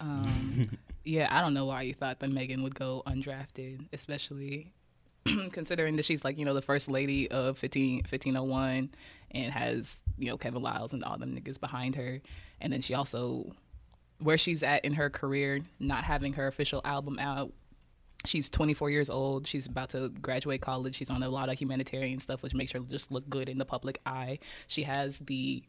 Um, yeah, I don't know why you thought that Megan would go undrafted, especially considering that she's like, you know, the first lady of 15, 1501 and has, you know, Kevin Liles and all them niggas behind her. And then she also, where she's at in her career, not having her official album out. She's 24 years old. She's about to graduate college. She's on a lot of humanitarian stuff, which makes her just look good in the public eye. She has the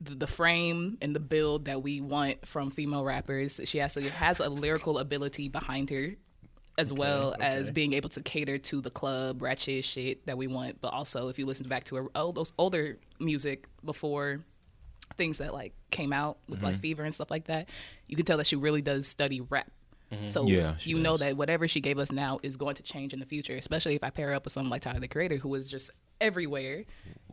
the, frame and the build that we want from female rappers. She has to, has a lyrical ability behind her, as well as being able to cater to the club ratchet shit that we want. But also, if you listen back to her oh, those older music before things that like came out with like mm-hmm. Fever and stuff like that, you can tell that she really does study rap. Mm-hmm. So Yeah, she you know that whatever she gave us now is going to change in the future, especially if I pair her up with someone like Tyler the Creator, who is just everywhere.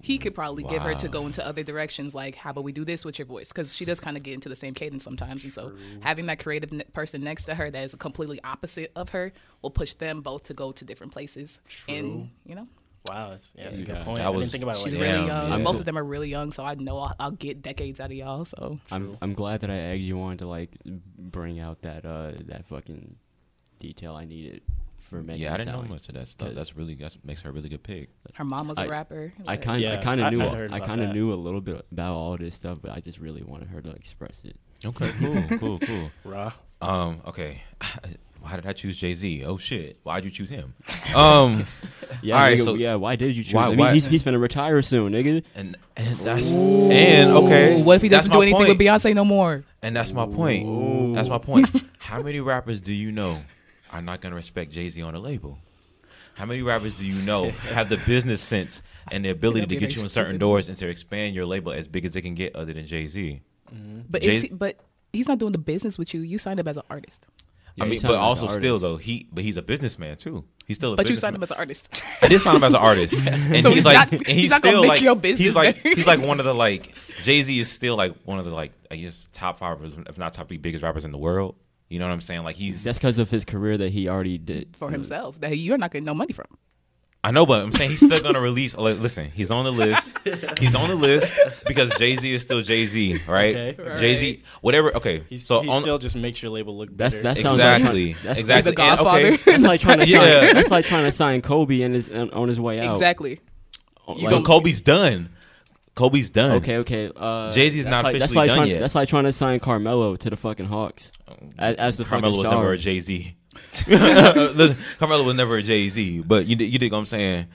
He could probably give her to go into other directions, like how about we do this with your voice? Because she does kind of get into the same cadence sometimes, and so having that creative ne- person next to her that is completely opposite of her will push them both to go to different places. And you know, Wow, that's, yeah, that's a good point. I was- didn't think about it she's like really Damn, young. yeah. Both of them are really young, so I know I'll, I'll get decades out of y'all. So I'm I'm glad that I egged you on to like bring out that uh that fucking detail I needed for Megan Yeah, I didn't know much of that stuff. 'Cause- That's really that makes her a really good pick. her mom was a I- rapper. I kind Yeah, I kind of knew I'd I kind of knew a little bit about all this stuff, but I just really wanted her to express it. Okay, cool, cool, cool. raw. Um, okay. Why did I choose Jay Z? Oh shit! Why'd you choose him? Um, Yeah, All right, nigga, so- yeah. Why did you choose? Why- him? I mean, why- he's he's gonna retire soon, nigga. and and that's and okay. what if he doesn't do anything point. with Beyonce no more? And that's my point. That's my point. How many rappers do you know are not gonna respect Jay Z on a label? How many rappers do you know have the business sense and the ability to get you very in certain stupid. doors and to expand your label as big as they can get, other than Jay Z? But Jay- is he, but he's not doing the business with you. You signed up as an artist, Yeah, I mean, but also still though he, but he's a businessman too. He's still a but you signed him as an artist. I did sign him as an artist, and So he's he's like, not- and he's he's, not gonna still make like, your business he's like, he's like one of the like Jay Z is still like one of the like I guess top five, if not top three biggest rappers in the world. You know what I'm saying? Like he's, That's because of his career that he already did for himself that you're not getting no money from. I know, but I'm saying he's still gonna release. like, Listen, he's on the list. He's on the list because Jay Z is still Jay Z, right? Okay. Jay Z, whatever. Okay, He's, so he on still just makes your label look That's better. that sounds exactly, trying- that's, exactly. He's a And, godfather. okay, That's like trying to sign. Yeah. That's like trying to sign Kobe in his on, on his way out. Exactly. Oh, You like- so Kobe's done. Kobe's done. Okay, okay. Uh, Jay-Z's that's not like, that's officially like done trying, yet. That's like trying to sign Carmelo to the fucking Hawks as, as the Carmelo was fucking star. never a Jay Z. Carmelo was never a Jay Z, but you you dig what I'm saying.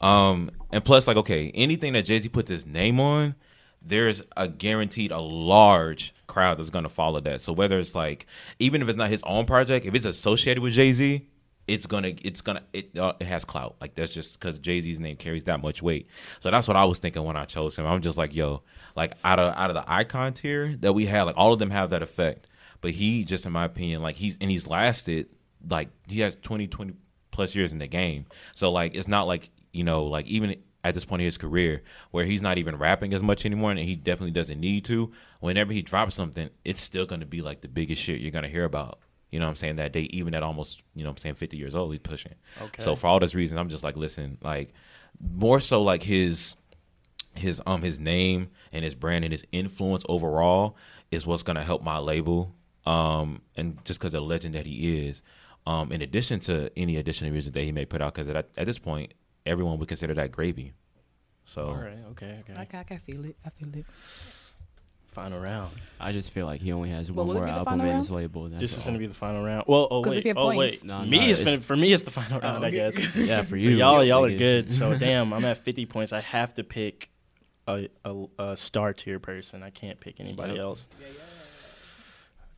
Um, and plus, like, okay, anything that Jay Z puts his name on, there's a guaranteed a large crowd that's gonna follow that. So whether it's like, even if it's not his own project, if it's associated with Jay Z, it's gonna it's gonna it uh, it has clout. Like that's just because Jay Z's name carries that much weight. So that's what I was thinking when I chose him. I'm just like, yo, like out of out of the icon tier that we had, like all of them have that effect. But he just, in my opinion, like he's and he's lasted like he has 20, 20 plus years in the game. So like it's not like you know like even at this point in his career where he's not even rapping as much anymore and he definitely doesn't need to. Whenever he drops something, it's still gonna be like the biggest shit you're gonna hear about. You know what I'm saying? That day, even at almost, you know what I'm saying, 50 years old, he's pushing. Okay. So for all those reasons, I'm just like, listen, like more so like his his um his name and his brand and his influence overall is what's gonna help my label. Um and just because of the legend that he is. Um in addition to any additional music that he may put out, because at, at this point, everyone would consider that gravy. So All right, okay, okay. I, I can feel it. I feel it. Final round. I just feel like he only has Well, one will more be the album final in his round? label. That's this is all. gonna be the final round. Well, oh 'Cause if wait, you have oh points- wait. No, me is it's- for me. It's the final round, I okay. guess. yeah for For you. y'all, y'all are nigga. good. So damn, I'm at 50 points. I have to pick a, a, a star tier person. I can't pick anybody Yep. else.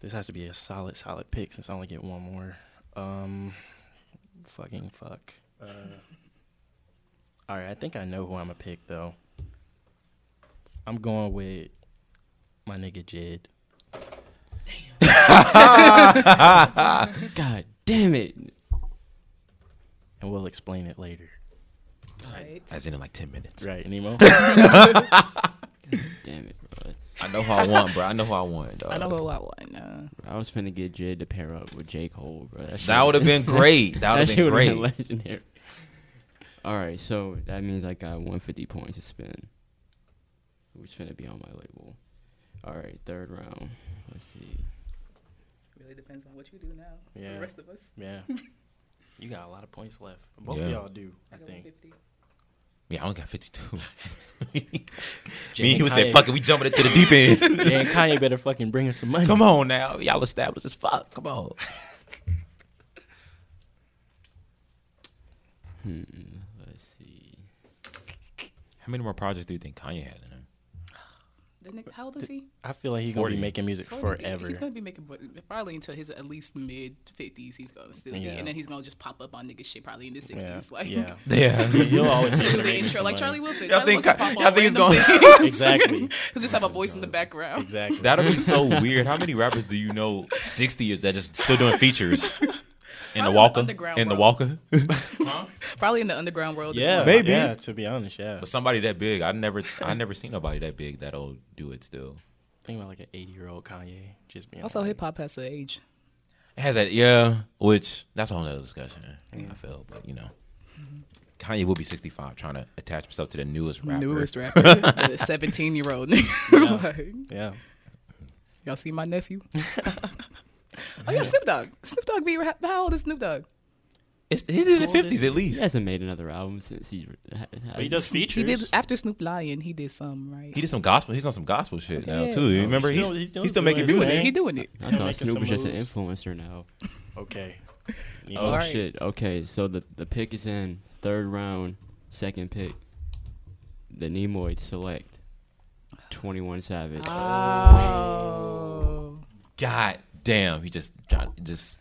This has to be a solid, solid pick since I only get one more. Um, fucking fuck. Uh, all right, I think I know who I'm gonna pick though. I'm going with my nigga Jid. God damn it! and we'll explain it later. Right. as in, in like ten minutes. Right, Nemo? God damn it, bro. I know who I want, bro. I know who I want, dog. I know who I want. Uh, I was finna get Jid to pair up with J Cole, bro. That, That would have been great. That would have been would've great. legendary. All right, so that means I got 150 points to spend. Who's finna be on my label? All right, third round. Let's see. Really depends on what you do now. For Yeah. the rest of us. Yeah. you got a lot of points left. Both Yeah. of y'all do, I I got think. 150. Yeah, I only got 52. Jay Me, he was saying, fuck it, we jumping into the deep end. Jay and Kanye better fucking bring us some money. Come on now. Y'all established as fuck. Come on. Hmm. Let's see. How many more projects do you think Kanye him? The nigga- How old is he? I feel like he's gonna be making music Forty. forever. He's gonna be making probably until his at least mid fifties. He's gonna still be, Yeah. and then he's gonna just pop up on nigga shit probably in his yeah, sixties. Like yeah. Yeah. He'll always be do the making intro like. Charlie Wilson. Y'all Charlie think- Wilson pop y'all think he's gonna- things. Exactly. He'll just have a voice in the background. Exactly. That'll be so weird. How many rappers do you know 60 years that just still doing features? In the Probably Walker? underground In the world. Walker? Probably in the underground world. it's yeah, one. Maybe. Yeah, to be honest, yeah. But somebody that big, I never I never seen nobody that big that'll do it still. Think about like an 80 year old Kanye just being Also, hip hop has to age. It has that, yeah, which that's a whole nother discussion. I feel, but you know, mm-hmm. Kanye will be 65 trying to attach himself to the newest rapper. Newest rapper, the seventeen-year-old nigga. Like, Yeah. y'all see my nephew? Oh yeah, Snoop Dogg. Snoop Dogg be rap- how old is Snoop Dogg? It's, he's in the How old is 50s he? at He least. hasn't made another album since he. ha- But he does features. He did after Snoop Lion. He did some right. He did some gospel. He's on some gospel shit now Yeah. too. You remember? he's He's, still- he's, he's still still making doing his music. thing. he doing it. I thought Making Snoop some was just an moves. influencer now. Okay. You Oh know, Alright. shit. Okay, so the the pick is in third round, second pick. The Nemoids select. Twenty One Savage. Oh. God damn, he just just.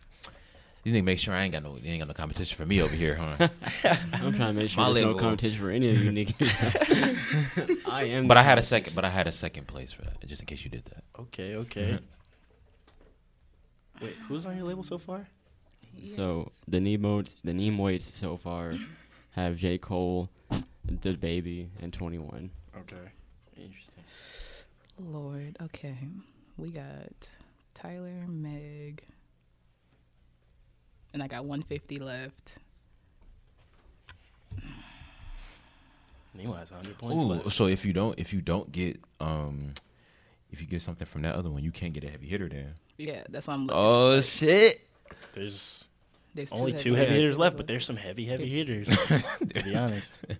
You need to make sure I ain't got no, ain't got no competition for me over here, huh? I'm trying to make sure My there's no competition for any of you niggas. I am. but I had a second, but I had a second place for that, just in case you did that. Okay, okay. Wait, who's on your label so far? So the Nemoids, the Nemoids so far have J Cole, DaBaby, and Twenty One. Okay. Interesting. Lord. Okay. We got Tyler, Meg, and I got 150 left. Nemo has 100 points Ooh, left. so if you don't, if you don't get, um, if you get something from that other one, you can't get a heavy hitter then. Yeah, that's why I'm looking. Oh shit! There's There's only two heavy heavy hitters hitters left, but there's some heavy, heavy hitters. to be honest.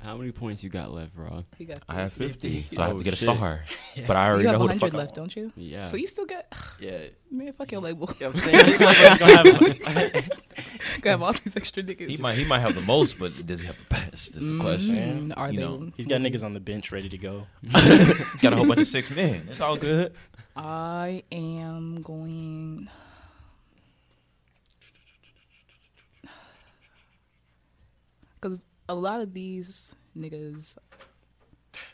How many points you got left, Rob? You got I have 50, so I have Oh, to get a shit. star. But I already You have know who the 100 fuck left, don't you? Yeah. So you still got Yeah. man, fuck your label. Yeah, I'm saying this gonna have Got have all these extra niggas. He might, he might have the most, but does he have the best? That's the question. Mm, are You they? know, He's got niggas on the bench ready to go. Got a whole bunch of six men. It's all good. I am going. Because a lot of these niggas,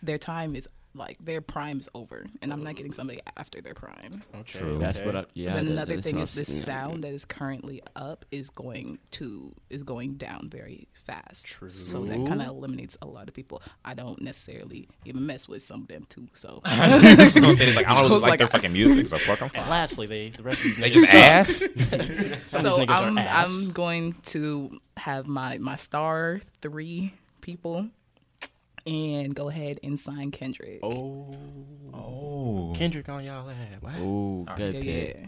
their time is like their prime's over, and I'm not getting somebody after their prime. Okay. True. That's okay. what I. Yeah. then another thing is was- this sound that is currently up is going to is going down very fast. True. So that kind of eliminates a lot of people. I don't necessarily even mess with some of them too. So I gonna say this, like, I don't it's like, like their I- fucking music, so fuck them. And lastly, they the rest of these They just suck. ass. So I'm ass. I'm going to have my my star three people, and go ahead and sign Kendrick. Oh, Oh. Kendrick on y'all ass. What? Ooh, good yeah, pick. yeah.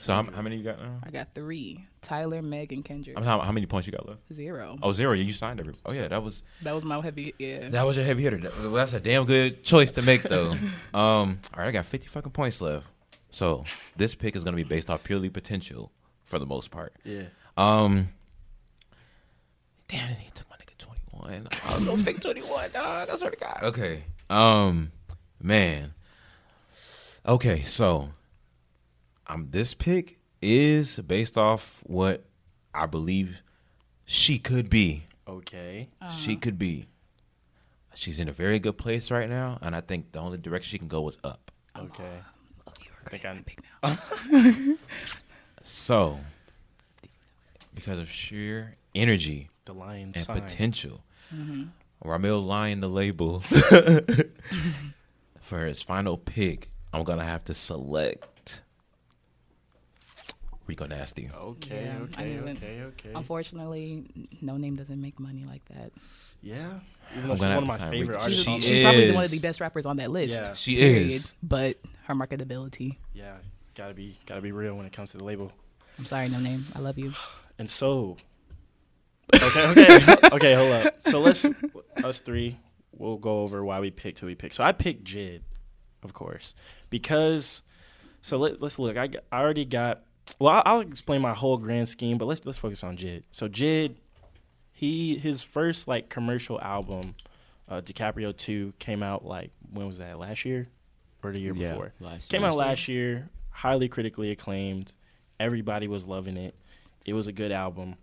So how, how many you got now? I got three: Tyler, Meg, and Kendrick. I'm how, how many points you got left? Zero. Oh, zero. You signed every. Oh yeah, that was That was my heavy. Yeah. that was your heavy hitter. That- that's a damn good choice to make though. um, all right, I got 50 fucking points left. So this pick is gonna be based off purely potential for the most part. Yeah. Um, damn it, he took my nigga 21. I was gonna pick 21, dog. I swear to God. Okay. Um, man. Okay, so um, this pick is based off what I believe she could be. Okay. She could be. She's in a very good place right now, and I think the only direction she can go is up. Okay. I think I Pick now. So, because of sheer energy the lion and sign. potential. Mm-hmm. Ramil Lion, the label, for his final pick, I'm gonna have to select Rico Nasty. Okay, Yeah, I okay, knew it. okay, okay. Unfortunately, Noname doesn't make money like that. Yeah, even though I'm she's one of my favorite Rico. artists. She on she's probably one of the best rappers on that list. Yeah. She period. is. But her marketability. Yeah, gotta be gotta be real when it comes to the label. I'm sorry, Noname. I love you. And so, okay, okay, okay, hold up. So let's us three. We'll go over why we picked who we picked. So I picked Jid, of course, because. So let, let's look. I, I already got. Well, I'll, I'll explain my whole grand scheme, but let's let's focus on Jid. So Jid, he his first like commercial album, uh, DiCaprio Two, came out like when was that? Last year, or the year Yeah, before? last Came year. out last year, highly critically acclaimed. Everybody was loving it. It was a good album.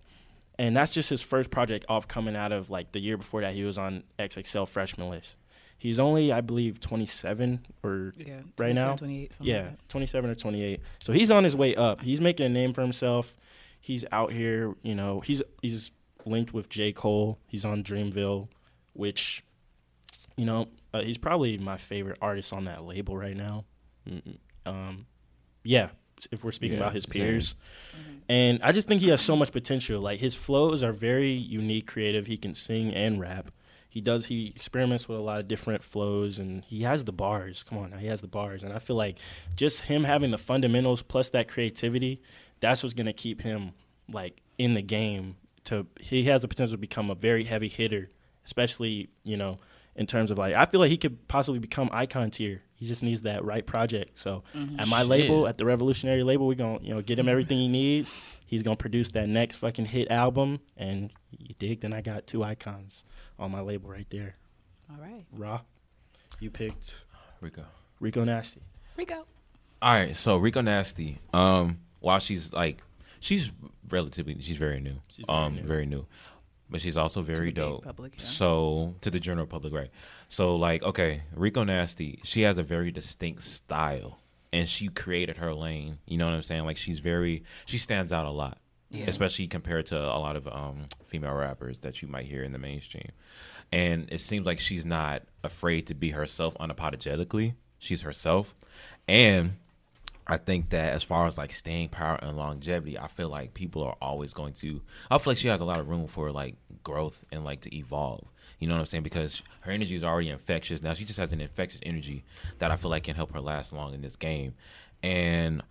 And that's just his first project off coming out of like the year before that he was on XXL freshman list. He's only, I believe, 27 or Yeah. Right now? 28, yeah, like that. 27 or 28. So he's on his way up. He's making a name for himself. He's out here, you know, he's he's linked with J. Cole. He's on Dreamville, which, you know, uh, he's probably my favorite artist on that label right now. Um, yeah, if we're speaking Yeah, about his same. peers. Mm-hmm. And I just think he has so much potential. Like his flows are very unique, creative. He can sing and rap. He does. He experiments with a lot of different flows, and he has the bars. Come on, now he has the bars, and I feel like just him having the fundamentals plus that creativity, that's what's gonna keep him like in the game. To he has the potential to become a very heavy hitter, especially you know in terms of like I feel like he could possibly become icon tier. He just needs that right project. So at my Shit. label, at the Revolutionary label, we're gonna you know get him everything he needs. He's gonna produce that next fucking hit album, and you dig? Then I got two icons on my label right there. All right. Raw, you picked Rico. Rico Nasty. Rico. All right, so Rico Nasty. Um, while she's like, she's relatively, she's very new. She's very um, new. very new, but she's also very dope. public, yeah. So to the general public, right? So like, okay, Rico Nasty. She has a very distinct style, and she created her lane. You know what I'm saying? Like she's very, she stands out a lot. Yeah. Especially compared to a lot of um, female rappers that you might hear in the mainstream. And it seems like she's not afraid to be herself unapologetically. She's herself. And I think that as far as like staying power and longevity, I feel like people are always going to. I feel like she has a lot of room for like growth and like to evolve. You know what I'm saying? Because her energy is already infectious. Now she just has an infectious energy that I feel like can help her last long in this game. And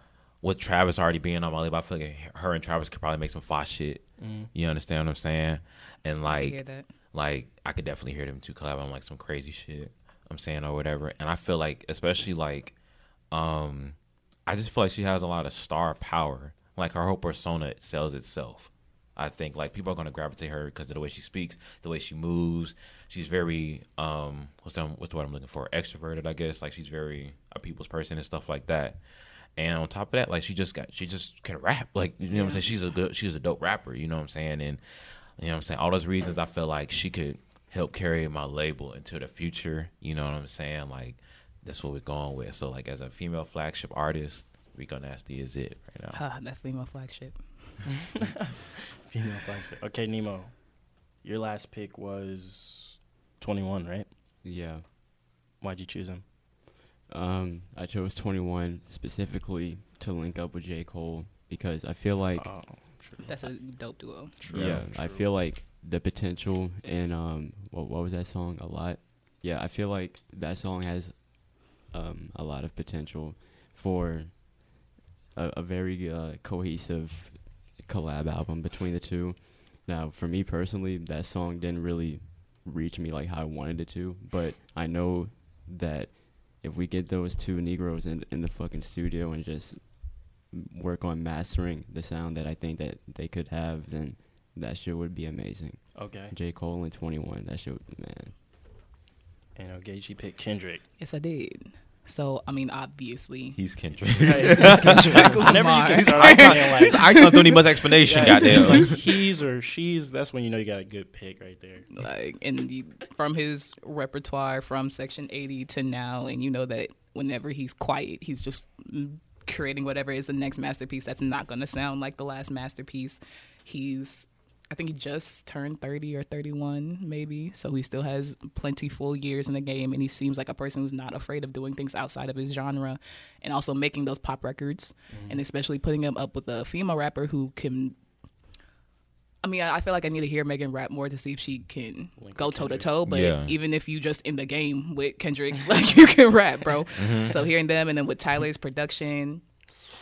with Travis already being on my label, I feel like her and Travis could probably make some fast shit. You understand what I'm saying? And like, that. like I could definitely hear them two collab on like some crazy shit. I'm saying or whatever. And I feel like especially like um I just feel like she has a lot of star power. Like her whole persona sells itself. I think like people are gonna gravitate her because of the way she speaks, the way she moves. She's very um what's the what's the word I'm looking for? Extroverted, I guess. Like she's very a people's person and stuff like that. And on top of that, like she just got she just can rap. Like you know what I'm saying? She's a good she's a dope rapper, you know what I'm saying? And you know what I'm saying? All those reasons I feel like she could help carry my label into the future. You know what I'm saying? Like that's what we're going with. So like as a female flagship artist, Rico Nasty is it right now. Ah, that female flagship. Female flagship. Okay, Nemo, your last pick was 21, right? Yeah. Why'd you choose him? Um, I chose 21 specifically to link up with J. Cole because I feel like oh, true. That's a dope duo. True, yeah, I feel like the potential in um what what was that song? A lot. Yeah, I feel like that song has um a lot of potential for a, a very uh, cohesive collab album between the two. Now, for me personally, that song didn't really reach me like how I wanted it to, but I know that if we get those two Negroes in in the fucking studio and just work on mastering the sound that I think that they could have, then that shit would be amazing. Okay. J. Cole and 21, that shit, would- man. And Ogechi picked Kendrick. Yes, I did. So I mean, obviously, He's Kendrick. Whenever you Lamar. can start saying like, icons don't need much explanation, yeah, goddamn. like he's or she's, that's when you know you got a good pick right there. like and the, from his repertoire from section 80 to now and you know that whenever he's quiet he's just creating whatever is the next masterpiece that's not going to sound like the last masterpiece he's I think he just turned 30 or 31, maybe. So he still has plenty full years in the game. And he seems like a person who's not afraid of doing things outside of his genre and also making those pop records. Mm-hmm. And especially putting him up with a female rapper who can. I mean, I I feel like I need to hear Megan rap more to see if she can Link go toe to toe. But Yeah. even if you just in the game with Kendrick, like you can rap, bro. Mm-hmm. So hearing them and then with Tyler's production,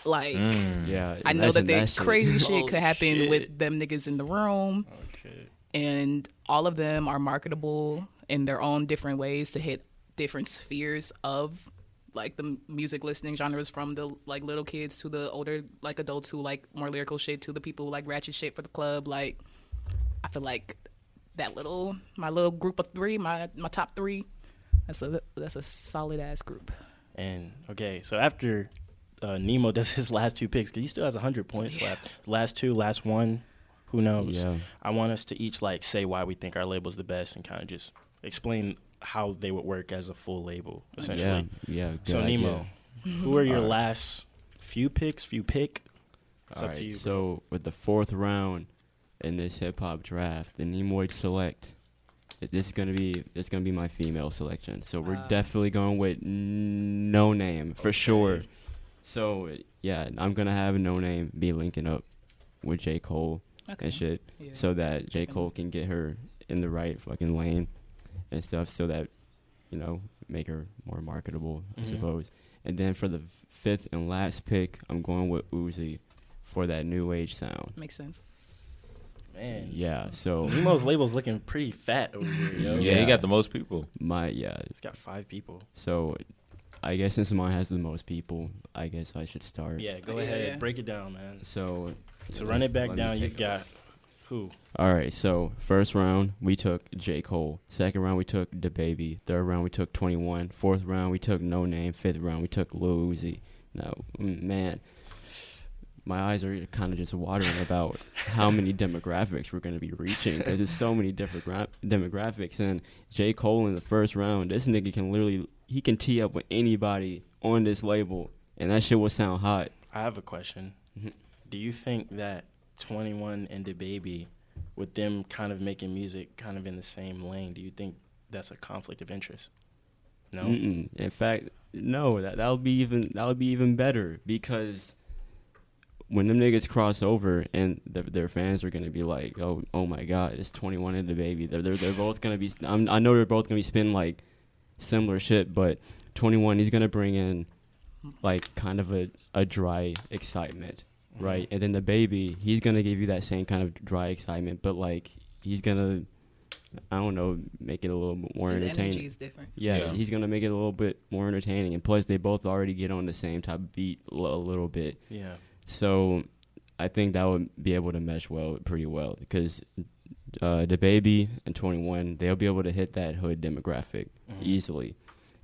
like. Mm. Yeah, I know that, imagine they shit. crazy shit Holy could happen shit. with them niggas in the room, Okay. and all of them are marketable in their own different ways to hit different spheres of like the music listening genres from the like little kids to the older like adults who like more lyrical shit to the people who like ratchet shit for the club like i feel like that little my little group of three my my top three that's a that's a solid ass group And okay, so after uh, Nemo does his last two picks, because he still has 100 points left. Last two, last one, who knows? Yeah, I want us to each like say why we think our label's the best and kind of just explain how they would work as a full label, essentially. yeah. so good Nemo, idea. who are your Alright. last few picks? Few pick? It's All up to you. bro. So with the fourth round in this hip hop draft, the Nemoid select. This is gonna be this is gonna be my female selection. So we're Ah. definitely going with n- Noname for sure. Okay. So yeah, I'm gonna have Noname be linking up with J Cole okay and shit, Yeah. so that J Cole can get her in the right fucking lane and stuff, so that you know make her more marketable, I Mhm. suppose. And then for the fifth and last pick, I'm going with Uzi for that new age sound. makes sense Man. Yeah, so Nemo's label's looking pretty fat over here, yo. Yeah, he got the most people. my yeah, He's got five people. so I guess since mine has the most people, I guess I should start. Yeah, go Oh, yeah, ahead. yeah. Break it down, man. So To run it back down, you've a got who? All right, so first round we took J Cole. Second round we took DaBaby. Third round we took Twenty One. Fourth round we took Noname. Fifth round we took Lil Uzi. Now, mm, man, my eyes are kind of just watering about how many demographics we're going to be reaching because there's so many different gra- demographics. And J Cole in the first round, this nigga can literally he can tee up with anybody on this label, and that shit will sound hot. I have a question. Mhm. Do you think that 21 and DaBaby, with them kind of making music kind of in the same lane, do you think that's a conflict of interest? No. Mm-mm. In fact, no. That that would be even that would be even better because when them niggas cross over and their their fans are gonna be like, oh oh my god, it's Twenty One and DaBaby. They're they're they're both gonna be. I'm, I know they're both gonna be spinning like similar shit, but Twenty One he's gonna bring in like kind of a a dry excitement, Mm-hmm. right? And then DaBaby he's gonna give you that same kind of dry excitement, but like he's gonna. I don't know, make it a little bit more His entertaining. energy is different Yeah, Yeah. he's gonna make it a little bit more entertaining, and plus they both already get on the same type of beat l- a little bit. Yeah. So I think that would be able to mesh well, pretty well, because uh, DaBaby and Twenty One they'll be able to hit that hood demographic Mhm. easily,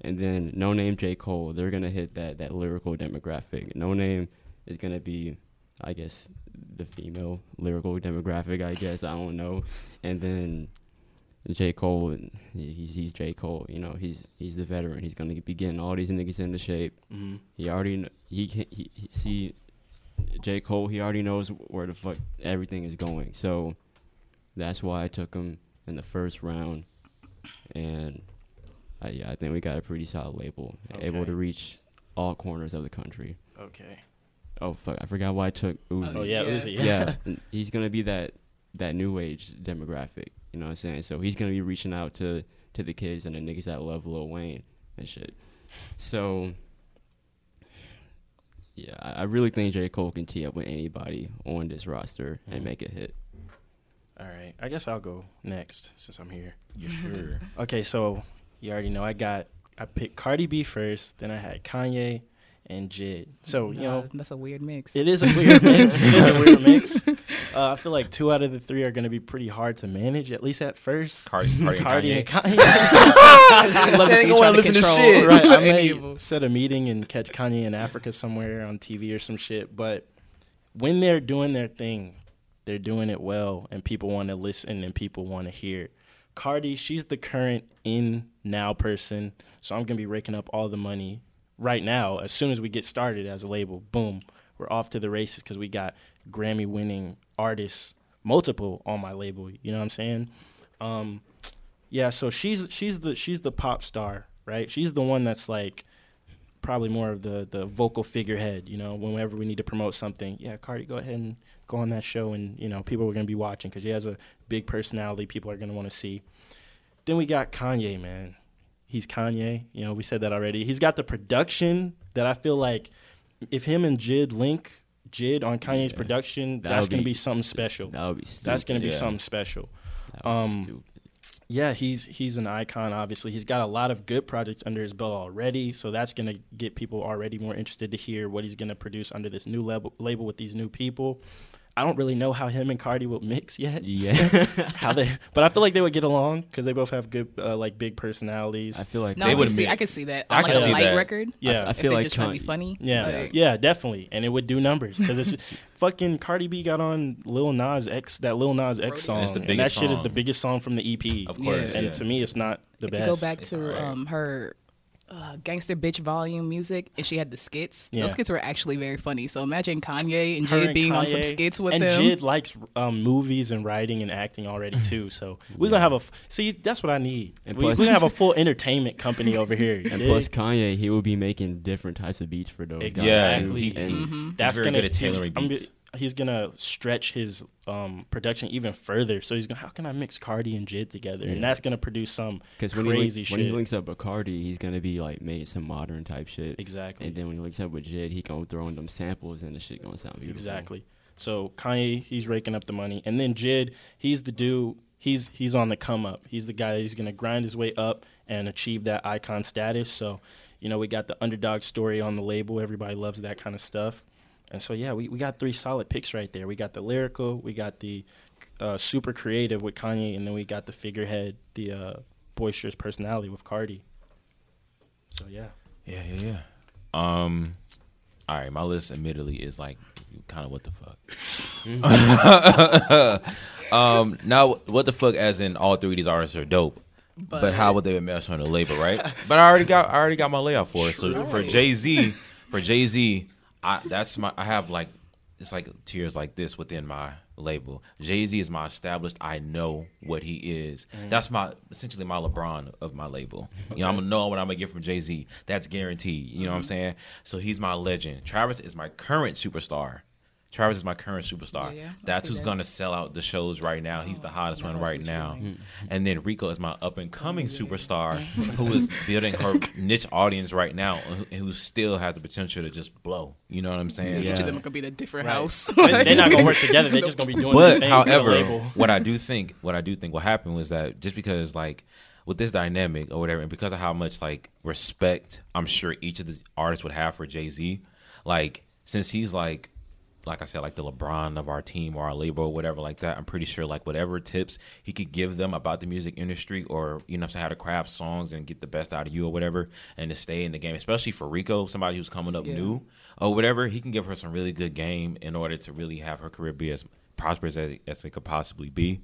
and then Noname J Cole they're gonna hit that that lyrical demographic. Noname is gonna be, I guess, the female lyrical demographic. I guess I don't know, and then. J. Cole, he's he's J. Cole. You know, he's he's the veteran. He's gonna be getting all these niggas into shape. hmm He already kn- he can he, he see J. Cole. He already knows where the fuck everything is going. So that's why I took him in the first round, and I, yeah, I think we got a pretty solid label, able to reach all corners of the country. Okay. Oh fuck, I forgot why I took Uzi. Oh, yeah, Yeah. Uzi. Yeah. yeah, he's gonna be that that new age demographic. You know what I'm saying? So he's gonna be reaching out to to the kids and the niggas that love Lil Wayne and shit. So yeah, I, I really think J Cole can tee up with anybody on this roster and Mhm. make it hit. All right. I guess I'll go next since I'm here. Yeah, sure. Okay, so you already know I got I picked Cardi B first, then I had Kanye and Jid. So you Nah, know that's a weird mix it is a weird mix. It is a weird mix. Uh, I feel like two out of the three are going to be pretty hard to manage, at least at first. Cardi, Cardi, Cardi and and Kanye. Kanye. I love to They see ain't you gonna trying to listen to shit. right. I may of 'em. set a meeting and catch Kanye in Africa somewhere on TV or some shit. But when they're doing their thing, they're doing it well, and people want to listen and people want to hear. Cardi, she's the current in now person, so I'm gonna be raking up all the money right now. As soon as we get started as a label, boom, we're off to the races because we got Grammy winning artists multiple on my label. You know what I'm saying? Um, yeah. So she's she's the she's the pop star, right? She's the one that's like probably more of the the vocal figurehead. You know, whenever we need to promote something, yeah, Cardi, go ahead and go on that show, and you know, people are gonna be watching because he has a big personality. People are gonna want to see. Then we got Kanye, man. He's Kanye. You know, we said that already. He's got the production that I feel like if him and Jid link Jid on Kanye's Yeah. production, That that's gonna be- be something special. That would be stupid. That's gonna be Yeah. something special. That would be um. Yeah, he's he's an icon. Obviously, he's got a lot of good projects under his belt already. So that's gonna get people already more interested to hear what he's gonna produce under this new label label with these new people. I don't really know how him and Cardi will mix yet. Yeah. how they, but I feel like they would get along because they both have good, uh, like big personalities. I feel like No, They wouldn't see. be- I can see that I on can like a see light that. record. yeah, I If feel they like just trying to be funny. Yeah, like- yeah, definitely, and it would do numbers because it's fucking Cardi B got on Lil Nas X that Lil Nas X song, It's the and that biggest shit is the biggest song from the EP. Of Yeah. course, and yeah. to me, it's not the If you best. go back to um, her uh, gangster bitch volume music, and she had the skits. Yeah. Those skits were actually very funny. So imagine Kanye and Her Jid and being on some skits with and them. Jid likes um, movies and writing and acting already too. So we're gonna have a f- see. That's what I need. And we, plus- we're gonna have a full entertainment company over here. And dig? plus Kanye, he will be making different types of beats for those guys. Exactly. too. And Mm-hmm. that's very gonna good at tailoring beats. He's gonna stretch his um, production even further. So he's gonna how can I mix Cardi and Jid together, and that's gonna produce some when, crazy shit. when he links up with Cardi, he's gonna be like made some modern type shit. exactly. And then when he links up with Jid, he gonna throw in them samples and the shit gonna sound beautiful. Exactly. So Kanye, he's raking up the money, and then Jid, he's the dude. He's he's on the come up. He's the guy. He's gonna grind his way up and achieve that icon status. So, you know, we got the underdog story on the label. Everybody loves that kind of stuff. And so, yeah, we, we got three solid picks right there. We got the lyrical, we got the uh, super creative with Kanye, and then we got the figurehead, the uh, boisterous personality with Cardi. So yeah, Yeah, yeah, yeah. Um, all right, my list admittedly is like kind of what the fuck. um, now what the fuck? As in, all three of these artists are dope, but, how would they mesh on the label, right? but I already got, I already got my layout for it. So for Jay Z, for Jay Z, I that's my, I have like it's like tears like this within my label. Jay Z is my established. I know what he is. Mm-hmm. That's my essentially my LeBron of my label. You know, I'm gonna know what I'm gonna get from Jay Z. That's guaranteed. You know what I'm mm-hmm. saying? So he's my legend. Travis is my current superstar. Travis is my current superstar. Yeah, yeah, That's who's that. gonna sell out the shows right now. He's the oh, hottest now one I see right what you're now. And then Rico is my up and coming oh, superstar who is building her niche audience right now and who, still has the potential to just blow. You know what I'm saying? Each Yeah. of them could be in a different Right. house. They- they're not gonna work together. They're just gonna be doing. But their thing however, label. what I do think, what I do think, what happened was that just because like with this dynamic or whatever, and because of how much like respect I'm sure each of the artists would have for Jay Z, like since he's like. Like I said, like the LeBron of our team or our label or whatever like that. I'm pretty sure like whatever tips he could give them about the music industry or you know I'm saying how to craft songs and get the best out of you or whatever and to stay in the game, especially for Rico, somebody who's coming up Yeah. new or whatever, he can give her some really good game in order to really have her career be as prosperous as, it- as it could possibly be.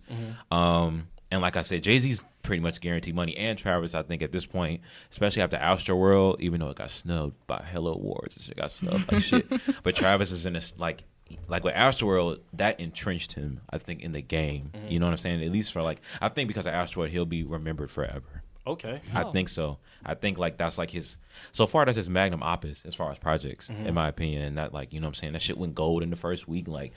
Um, and like I said, Jay Z's pretty much guaranteed money, and Travis, I think at this point, especially after Astroworld, even though it got snubbed by Hello Awards, it got snubbed like shit. But Travis is in this like. Like with Astroworld, that entrenched him, I think, in the game. Mm-hmm. You know what I'm saying? At least for like, I think because of Astroworld, he'll be remembered forever. okay. I Oh. think so. I think like that's like his so far that's his magnum opus as far as projects, mm-hmm. in my opinion. And that like, you know what I'm saying, that shit went gold in the first week, like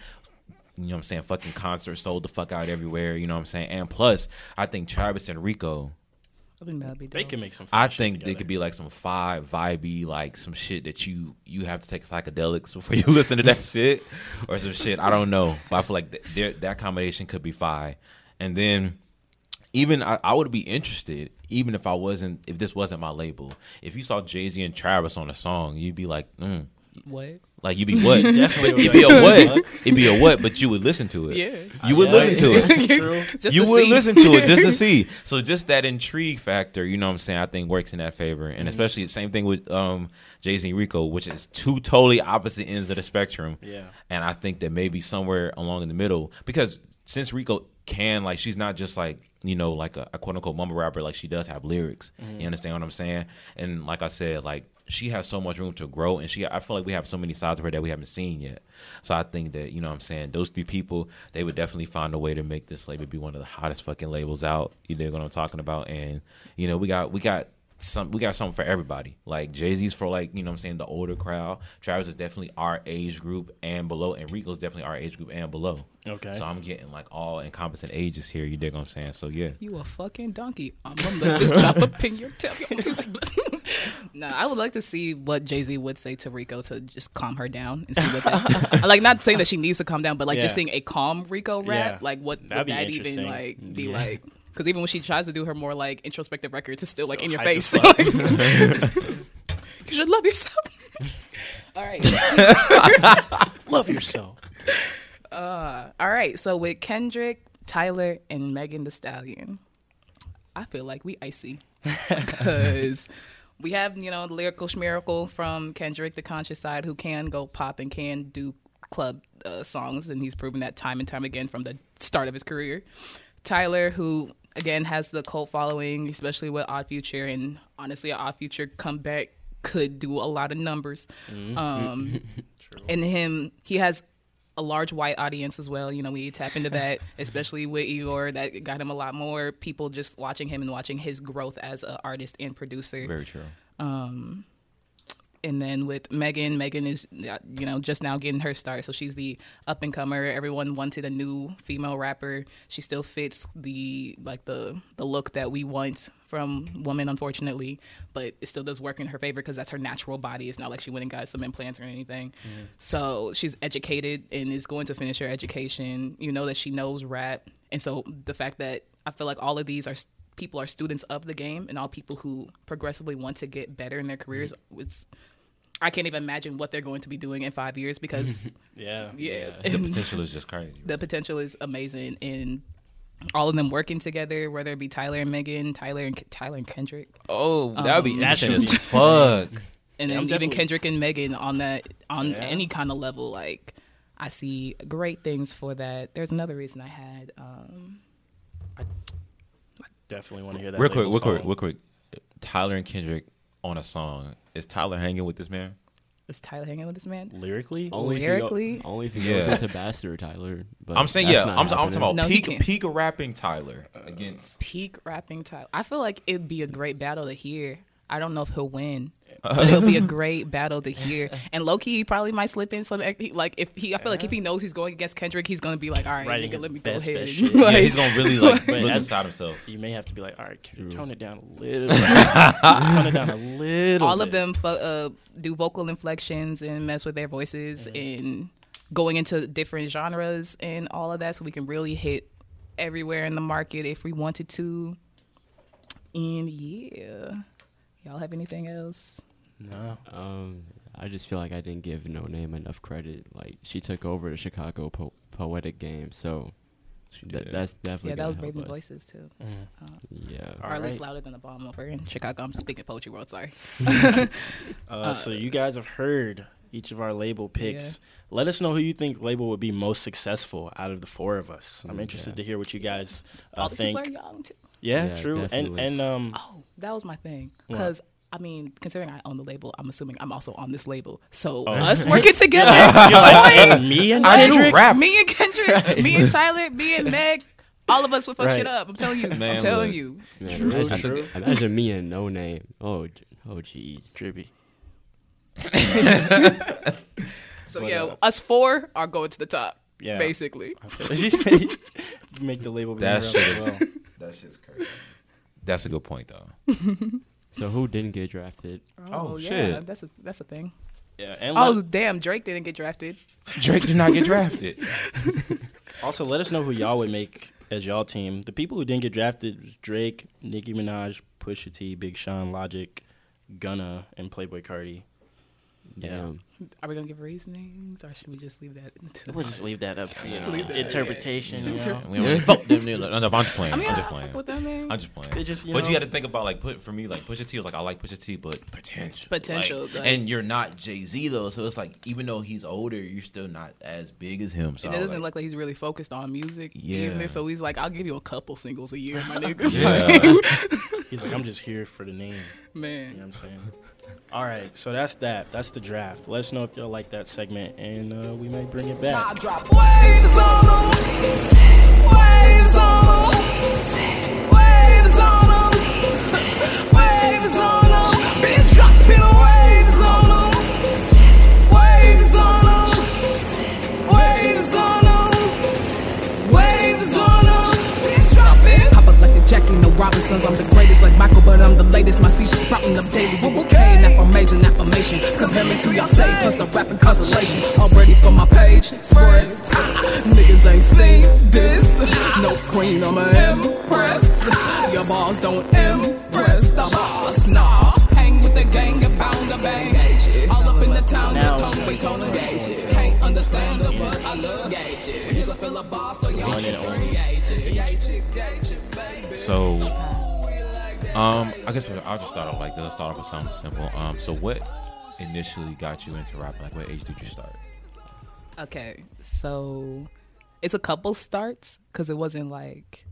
you know what I'm saying, fucking concert sold the fuck out everywhere, you know what I'm saying? And plus, I think Travis and Rico, I think that'd be dope. They can make some. I think together. they could be like some five vibey, like some shit that you you have to take psychedelics before you listen to that shit, or some shit. I don't know, but I feel like th- there- that combination could be fire. And then even I, I would be interested, even if I wasn't, if this wasn't my label. If you saw Jay Z and Travis on a song, you'd be like, mm. what? Like you'd be what? Definitely be a what? It'd be a what? But you would listen to it. Yeah. you would listen to it Just you would see. listen to it just to see. So just that intrigue factor, you know what I'm saying, I think works in that favor. And especially the same thing with um Jay Z and Rico, which is two totally opposite ends of the spectrum. Yeah. And I think that maybe somewhere along in the middle, because since Rico can, like she's not just like, you know, like a, a quote unquote mumble rapper, like she does have lyrics. Mm-hmm. You understand what I'm saying? And like I said, like she has so much room to grow, and she I feel like we have so many sides of her that we haven't seen yet. So I think that you know what I'm saying those three people they would definitely find a way to make this label be one of the hottest fucking labels out. You know what I'm talking about? And you know we got we got some we got something for everybody. Like Jay Z's for like you know what I'm saying the older crowd. Travis is definitely our age group and below, and Rico's definitely our age group and below. Okay. So I'm getting like all encompassing ages here. You dig what I'm saying? So yeah. You a fucking donkey. I'm gonna let this drop up in your tail. Your music. nah, I would like to see what Jay Z would say to Rico to just calm her down and see what that's like. Not saying that she needs to calm down, but like just Yeah. seeing a calm Rico rap. Yeah. Like what That'd would that even like be Yeah. like? Because even when she tries to do her more like introspective records, it's still like So in your face. you should love yourself. All right. Love yourself. Uh, all right. So with Kendrick, Tyler, and Megan Thee Stallion, I feel like we icy because we have you know the lyrical schmiracle from Kendrick, the conscious side, who can go pop and can do club uh, songs, and he's proven that time and time again from the start of his career. Tyler, who again has the cult following, especially with Odd Future, and honestly, Odd Future comeback could do a lot of numbers. Mm-hmm. Um, and him, he has a large white audience as well. You know, we tap into that, mm-hmm. especially with Igor. That got him a lot more people just watching him and watching his growth as an artist and producer. Very true. Um, And then with Megan, Megan is uh, you know just now getting her start, so she's the up and comer. Everyone wanted a new female rapper. She still fits the like the the look that we want from women, unfortunately, but it still does work in her favor because that's her natural body. It's not like she went and got some implants or anything. So she's educated and is going to finish her education. You know that she knows rap, and so the fact that I feel like all of these are people are students of the game and all people who progressively want to get better in their careers. It's I can't even imagine what they're going to be doing in five years because Yeah. yeah, The potential is just crazy. the potential is amazing and all of them working together, whether it be Tyler and Megan, Tyler and Tyler and Kendrick, Oh, that'd be That interesting shit as fuck. and Yeah, then I'm even definitely- Kendrick and Megan on that on Yeah. any kind of level. Like I see great things for that. There's another reason I had. Um, I Definitely want to hear that. Real quick, real quick, real quick. Tyler and Kendrick on a song. Is Tyler hanging with this man? is Tyler hanging with this man? Lyrically, Only Lyrically? if he, go, only if he Yeah. goes into Bastard Tyler. But I'm saying, that's yeah. not I'm, I'm talking happening. about No, he peak can't. peak rapping Tyler against. peak rapping Tyler. I feel like it'd be a great battle to hear. I don't know if he'll win, but it'll be a great battle to hear. And low key, he probably might slip in some. Like if he, I feel like if he knows he's going against Kendrick, he's gonna be like, all right, Writing nigga, let me go best, ahead. best and- shit. Yeah, he's gonna really like But look inside himself. you may have to be like, all right, can you tone it down a little. tone it down a little. all of them uh, do vocal inflections and mess with their voices Mm-hmm. and going into different genres and all of that, so we can really hit everywhere in the market if we wanted to. And yeah, y'all have anything else? No. Um, I just feel like I didn't give Noname enough credit. Like she took over the Chicago po- poetic game, so th- did. that's definitely Yeah, that was help Raven us. Voices too. Yeah. All or at least louder than the bomb over in Chicago. I'm speaking poetry world. Sorry. Uh, so you guys have heard each of our label picks. Yeah. Let us know who you think label would be most successful out of the four of us. I'm Mm, interested yeah. to hear what you guys uh, All these people think. are young too. Yeah, Yeah, true. And definitely. and um, Oh, that was my thing. Because I mean, considering I own the label, I'm assuming I'm also on this label. So Oh. us working together, like, me and I Kendrick. rap. me and Kendrick, me and Tyler, me and Meg, all of us would fuck Right. shit up. I'm telling you. I'm telling look. you. Man, True, imagine, true. imagine me and Noname. Oh, oh, jeez. Drippy. So But, yeah, uh, us four are going to the top. Yeah. Basically. Make the label. That runner-up shit is- well. That shit's crazy. That's a good point though. So who didn't get drafted? Oh, yeah, shit. that's a that's a thing. Yeah, and Oh let- damn, Drake didn't get drafted. Drake did not get drafted. also let us know who y'all would make as y'all team. The people who didn't get drafted was Drake, Nicki Minaj, Pusha T, Big Sean, Logic, Gunna, and Playboi Carti. Yeah. Damn. Are we gonna give reasonings, or should we just leave that? To We'll just leave that up to you know, that- interpretation. You know? We don't fuck them niggas. No, no, I'm just playing. I mean, I'm just playing. with that man. Eh? I'm just playing. They just, you but know- you got to think about like put for me like Pusha T was like I like Pusha T, but potential, Potential, Like, like- and you're not Jay Z though, so it's like even though he's older, you're still not as big as him. So and it doesn't like, look like he's really focused on music. Yeah. Either. So he's like, I'll give you a couple singles a year, my nigga. yeah. He's like, I'm just here for the name. man. You know what I'm saying? All right, so that's that. That's the draft. Let us know if y'all like that segment, and uh, we may bring it back. Queen, I'm an empress. Your balls don't impress the boss, nah. Hang with the gang and pound the bang. All up in the town, the Now- tone, we tone engage it. Can't understand it, but I love gauge it. He's a feel boss, so y'all One and just only. gauge. Gauge it, gauge it, baby. So, um, I guess I'll just start off like this. Let's start off with something simple. Um, so what initially got you into rapping? Like, what age did you start? Okay, so it's a couple starts because it wasn't like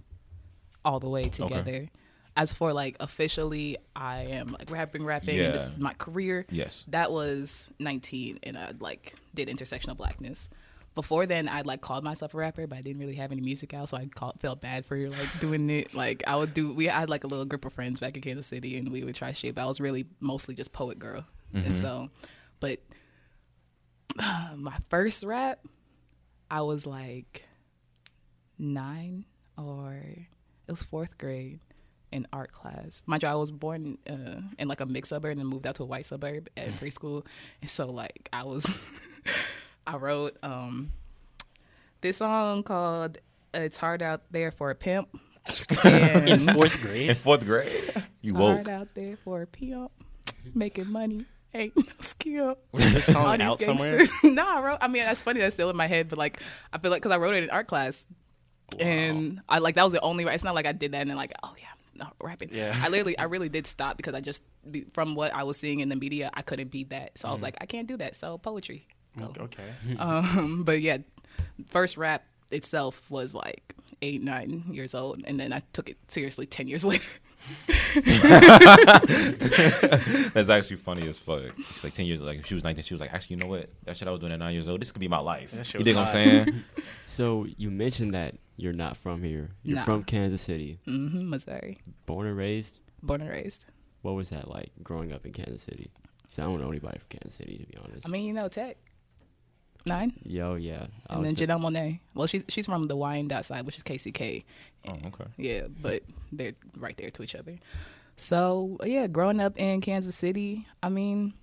all the way together. As for like officially, I am like rapping, rapping. Yeah. This is my career. Yes. That was 19, and I like did intersectional blackness. Before then, I'd like called myself a rapper, but I didn't really have any music out, so I called, felt bad for like doing it. Like I would do, we had like a little group of friends back in Kansas City, and we would try shit. But I was really mostly just poet girl, and mm-hmm. so, but my first rap, I was like nine or it was fourth grade in art class. Mind you, I was born uh, in like a mixed suburb and then moved out to a white suburb at preschool, and so like I was, I wrote um this song called "It's Hard Out There for a Pimp." In fourth grade. In fourth grade, you it's woke. hard out there for a pimp, making money ain't no skill. was this song out somewhere? no, I wrote. I mean, that's funny. That's still in my head, but like, I feel like because I wrote it in art class, and I like that was the only. It's not like I did that and then like, oh yeah, I'm not rapping. Yeah. I literally, I really did stop because I just from what I was seeing in the media, I couldn't beat that. So I was Mm-hmm. like, I can't do that. So poetry. Go. Okay. Um, but yeah, first rap itself was like eight, nine years old, and then I took it seriously ten years later. That's actually funny as fuck. She's like ten years. Like if she was nineteen, she was like, actually, you know what? That shit I was doing at nine years old. This could be my life. You dig what I'm saying? So you mentioned that you're not from here. You're Nah. from Kansas City. hmm Missouri, Born and raised. born and raised. What was that like growing up in Kansas City? 'Cause I don't know anybody from Kansas City to be honest. I mean, you know, Tech N9ne. yo, yeah. I And was then Janelle Monáe. Well, she's she's from the Wyandotte side, which is KCK. Oh, okay. Yeah, but they're right there to each other. So yeah, growing up in Kansas City, I mean,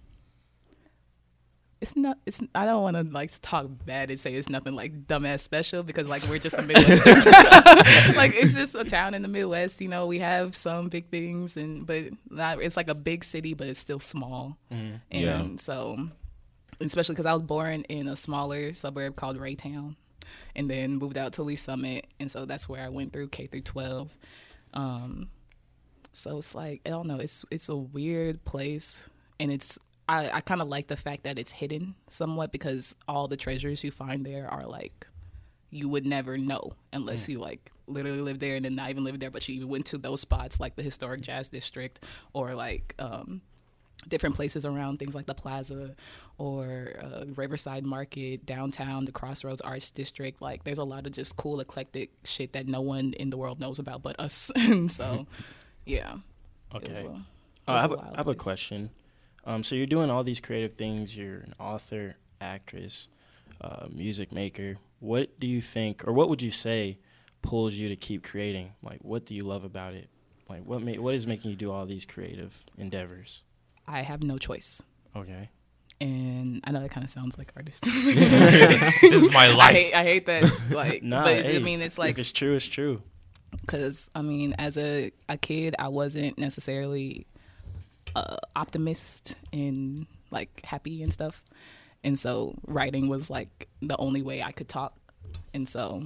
it's not. It's I don't want to like talk bad and say it's nothing like dumbass special because like we're just a Midwestern town. like it's just a town in the Midwest. You know, we have some big things and but not. It's like a big city, but it's still small. Mm-hmm. And Yeah. so, especially because I was born in a smaller suburb called Raytown, and then moved out to Lee Summit, and so that's where I went through K through twelve. Um, so it's like I don't know. It's it's a weird place, and it's I I kind of like the fact that it's hidden somewhat because all the treasures you find there are like you would never know unless you like literally live there and then not even live there, but you even went to those spots like the historic jazz district or like um, different places around things like the plaza or uh, riverside market downtown the crossroads arts district like there's a lot of just cool eclectic shit that no one in the world knows about but us and so yeah Okay. a- Uh, I have, a, I have a question. Um, so you're doing all these creative things. You're an author, actress, uh, music maker. What do you think, or what would you say, pulls you to keep creating? Like, what do you love about it? Like, what ma- what is making you do all these creative endeavors? I have no choice Okay. and i know that kind of sounds like artist this is my I life. hate, I hate that like Nah, but hey, i mean it's like if it's true, it's true. because I mean, as a a kid, I wasn't necessarily uh, optimist and like happy and stuff. and so writing was like the only way I could talk, and so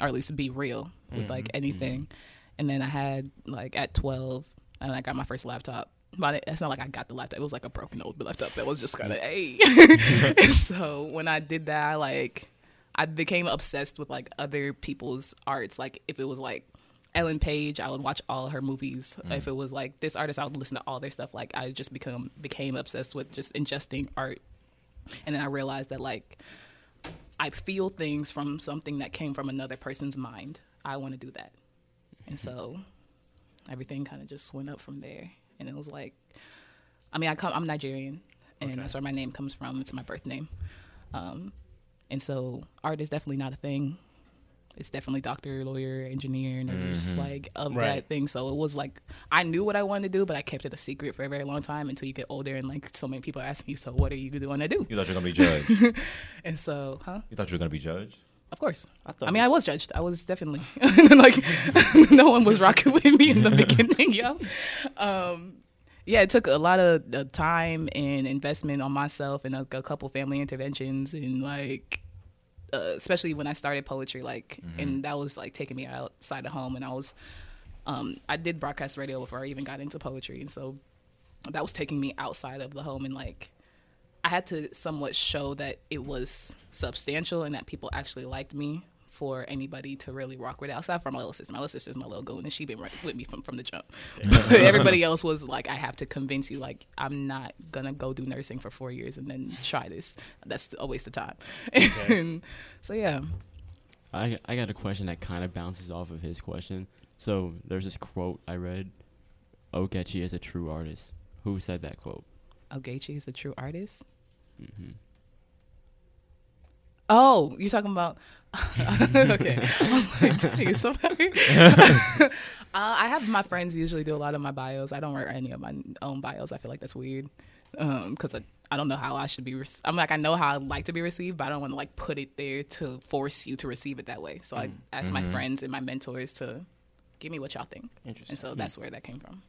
or at least be real with like anything. And then I had like at twelve, and I got my first laptop. But it's not like I got the laptop. It was like a broken old laptop that was just kind of hey. so when I did that, I like I became obsessed with like other people's arts. Like if it was like Ellen Page, I would watch all her movies. Mm. If it was like this artist, I would listen to all their stuff. Like I just become became obsessed with just ingesting art. And then I realized that like I feel things from something that came from another person's mind. I want to do that. And so everything kind of just went up from there. And it was like, I mean, I come, I'm Nigerian, and Okay. that's where my name comes from. It's my birth name. Um, and so art is definitely not a thing. It's definitely doctor, lawyer, engineer, nurse, like of Right. that thing. So it was like I knew what I wanted to do, but I kept it a secret for a very long time until you get older and like so many people ask you, so what are you going to do? You thought you were gonna be judged. And so, huh? you thought you were gonna be judged. Of course. I I, mean, it I was- was judged. I was definitely like, no one was rocking with me in the beginning, yo. Um, yeah, it took a lot of uh, time and investment on myself and a, a couple family interventions and like, uh, especially when I started poetry, like, and that was like taking me outside the home. And I was, um, I did broadcast radio before I even got into poetry, and so that was taking me outside of the home and like I had to somewhat show that it was substantial and that people actually liked me for anybody to really rock with. Outside from my little sister, my little sister's my little goon, and she been right with me from from the jump. Everybody else was like, I have to convince you, like I'm not gonna go do nursing for four years and then try this. That's a waste of time. and so yeah, I I got a question that kind of bounces off of his question. So there's this quote I read: "Ogechi is a true artist." Who said that quote? Ogechi is a true artist. Hmm Oh, you're talking about okay. Like, "Dang, somebody. uh, I have my friends usually do a lot of my bios. I don't write any of my own bios. I feel like that's weird because I, I don't know how I should be. Rec- I'm like I know how I like to be received, but I don't want to like put it there to force you to receive it that way. So I ask my friends and my mentors to give me what y'all think, Interesting. and so that's where that came from.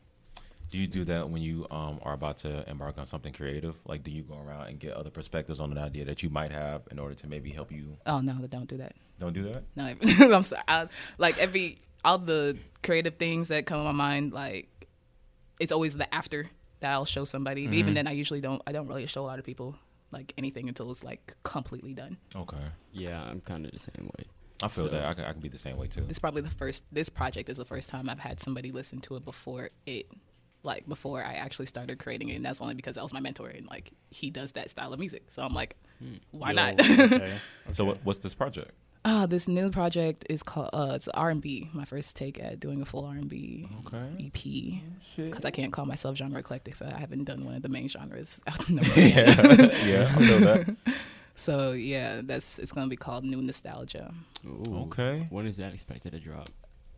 Do you do that when you um, are about to embark on something creative? Like, do you go around and get other perspectives on an idea that you might have in order to maybe help you? Oh no, don't do that. Don't do that. No, I'm sorry. I, like every all the creative things that come to my mind, like it's always the after that I'll show somebody. But even then, I usually don't. I don't really show a lot of people like anything until it's like completely done. Okay, Yeah, I'm kind of the same way. I feel So- that I can, I can be the same way too. This is probably the first. This project is the first time I've had somebody listen to it before it, like before I actually started creating it, and that's only because that was my mentor and like he does that style of music. So I'm like, why Yo, not? okay. So, okay. what, what's this project? Ah, this new project is called uh, it's R and B. My first take at doing a full R and B EP because I can't call myself genre eclectic. if I haven't done one of the main genres. yeah, I feel that. so yeah, that's it's gonna be called New Nostalgia Ooh. Okay. When is that expected to drop?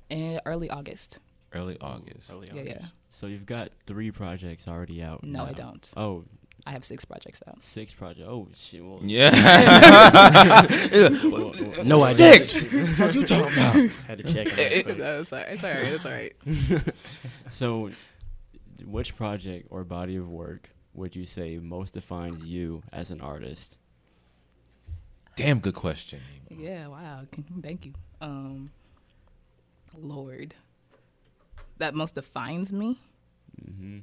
in early August. Early August. Early Yeah, yeah. So you've got three projects already out. No, I don't. Oh, I have six projects out. six projects. Oh shit. Well, Yeah. well, well, No idea. Six. what you talking about? Had to check. on that quick. no, it's all right. It's all right. It's all right. So, which project or body of work would you say most defines you as an artist? Damn good question. Yeah. Wow. Thank you. Um, Lord, that most defines me. hmm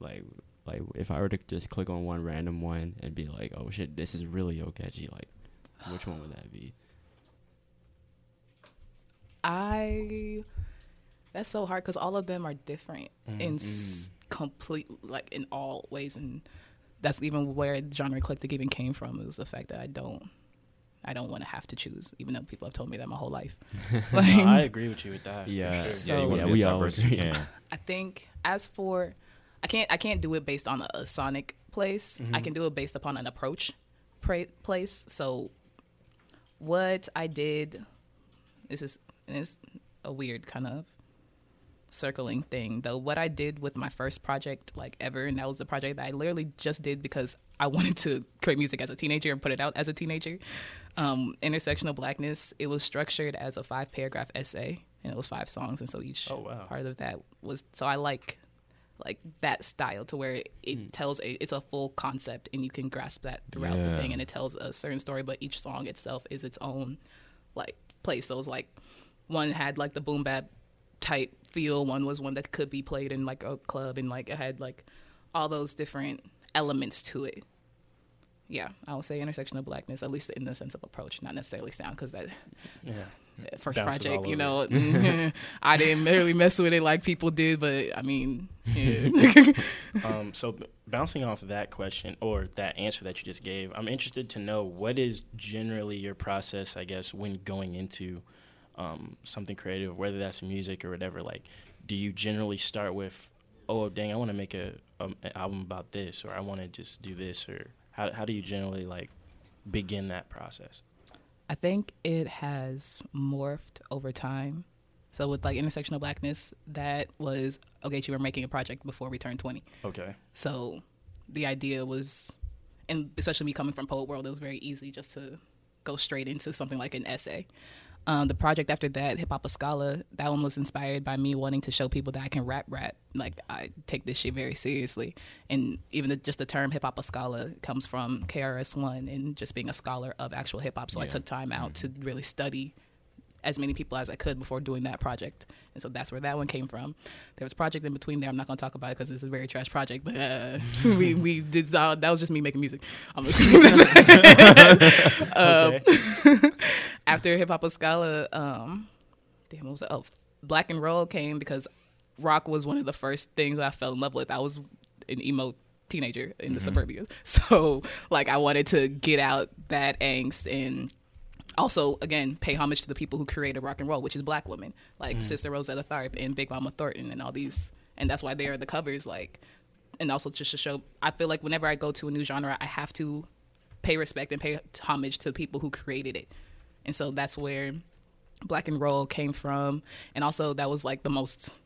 Like, like if I were to just click on one random one and be like, "Oh shit, this is really Ogechi," like, which one would that be? I that's so hard because all of them are different in s- complete like in all ways, and that's even where genre eclectic even came from is the fact that I don't I don't want to have to choose, even though people have told me that my whole life. Like, No, I agree with you with that. Yeah. sure. So- yeah, you want Yeah, be we as all diverse as you agree. can. I think as for I can't I can't do it based on a, a sonic place. I mm-hmm. can do it based upon an approach pra- place. So what I did this is and it's a weird kind of circling thing though what i did with my first project like ever and that was the project that i literally just did because i wanted to create music as a teenager and put it out as a teenager. Um, intersectional blackness it was structured as a five paragraph essay and it was five songs and so each Oh, wow. part of that was so i like like that style to where it, it tells a it's a full concept and you can grasp that throughout the thing and it tells a certain story but each song itself is its own like place. So it's like one had like the boom bap type feel one was one that could be played in like a club and like it had like all those different elements to it yeah i would say intersection of blackness at least in the sense of approach not necessarily sound because that Yeah. first Bounces project you know i didn't really mess with it like people did but i mean yeah. Um, so b- bouncing off of that question or that answer that you just gave, I'm interested to know what is generally your process, I guess, when going into um, something creative, whether that's music or whatever. Like, do you generally start with, oh dang, I want to make a um, an album about this, or I want to just do this, or how how do you generally like begin that process? I think it has morphed over time. So with like intersectional blackness, that was okay. You were making a project before we turned twenty. Okay. So the idea was, and especially me coming from poet world, it was very easy just to go straight into something like an essay. Um, the project after that, Hip Hop Scala, that one was inspired by me wanting to show people that I can rap rap. Like I take this shit very seriously, and even the, just the term Hip Hop a Scala comes from KRS One and just being a scholar of actual hip hop. So I took time out to really study as many people as I could before doing that project. And so that's where that one came from. There was a project in between there. I'm not going to talk about it because it's a very trash project, but uh, we, we did, uh, that was just me making music. Um, after Hip Hop Scala, um, damn, what was it? Oh, Black and Roll came because rock was one of the first things I fell in love with. I was an emo teenager in the suburbia. So, like, I wanted to get out that angst and also again pay homage to the people who created rock and roll which is black women like mm. sister rosetta tharpe and big mama thornton and all these and that's why they are the covers like and also just to show i feel like whenever i go to a new genre i have to pay respect and pay homage to the people who created it. And so that's where black and roll came from. And also that was like the most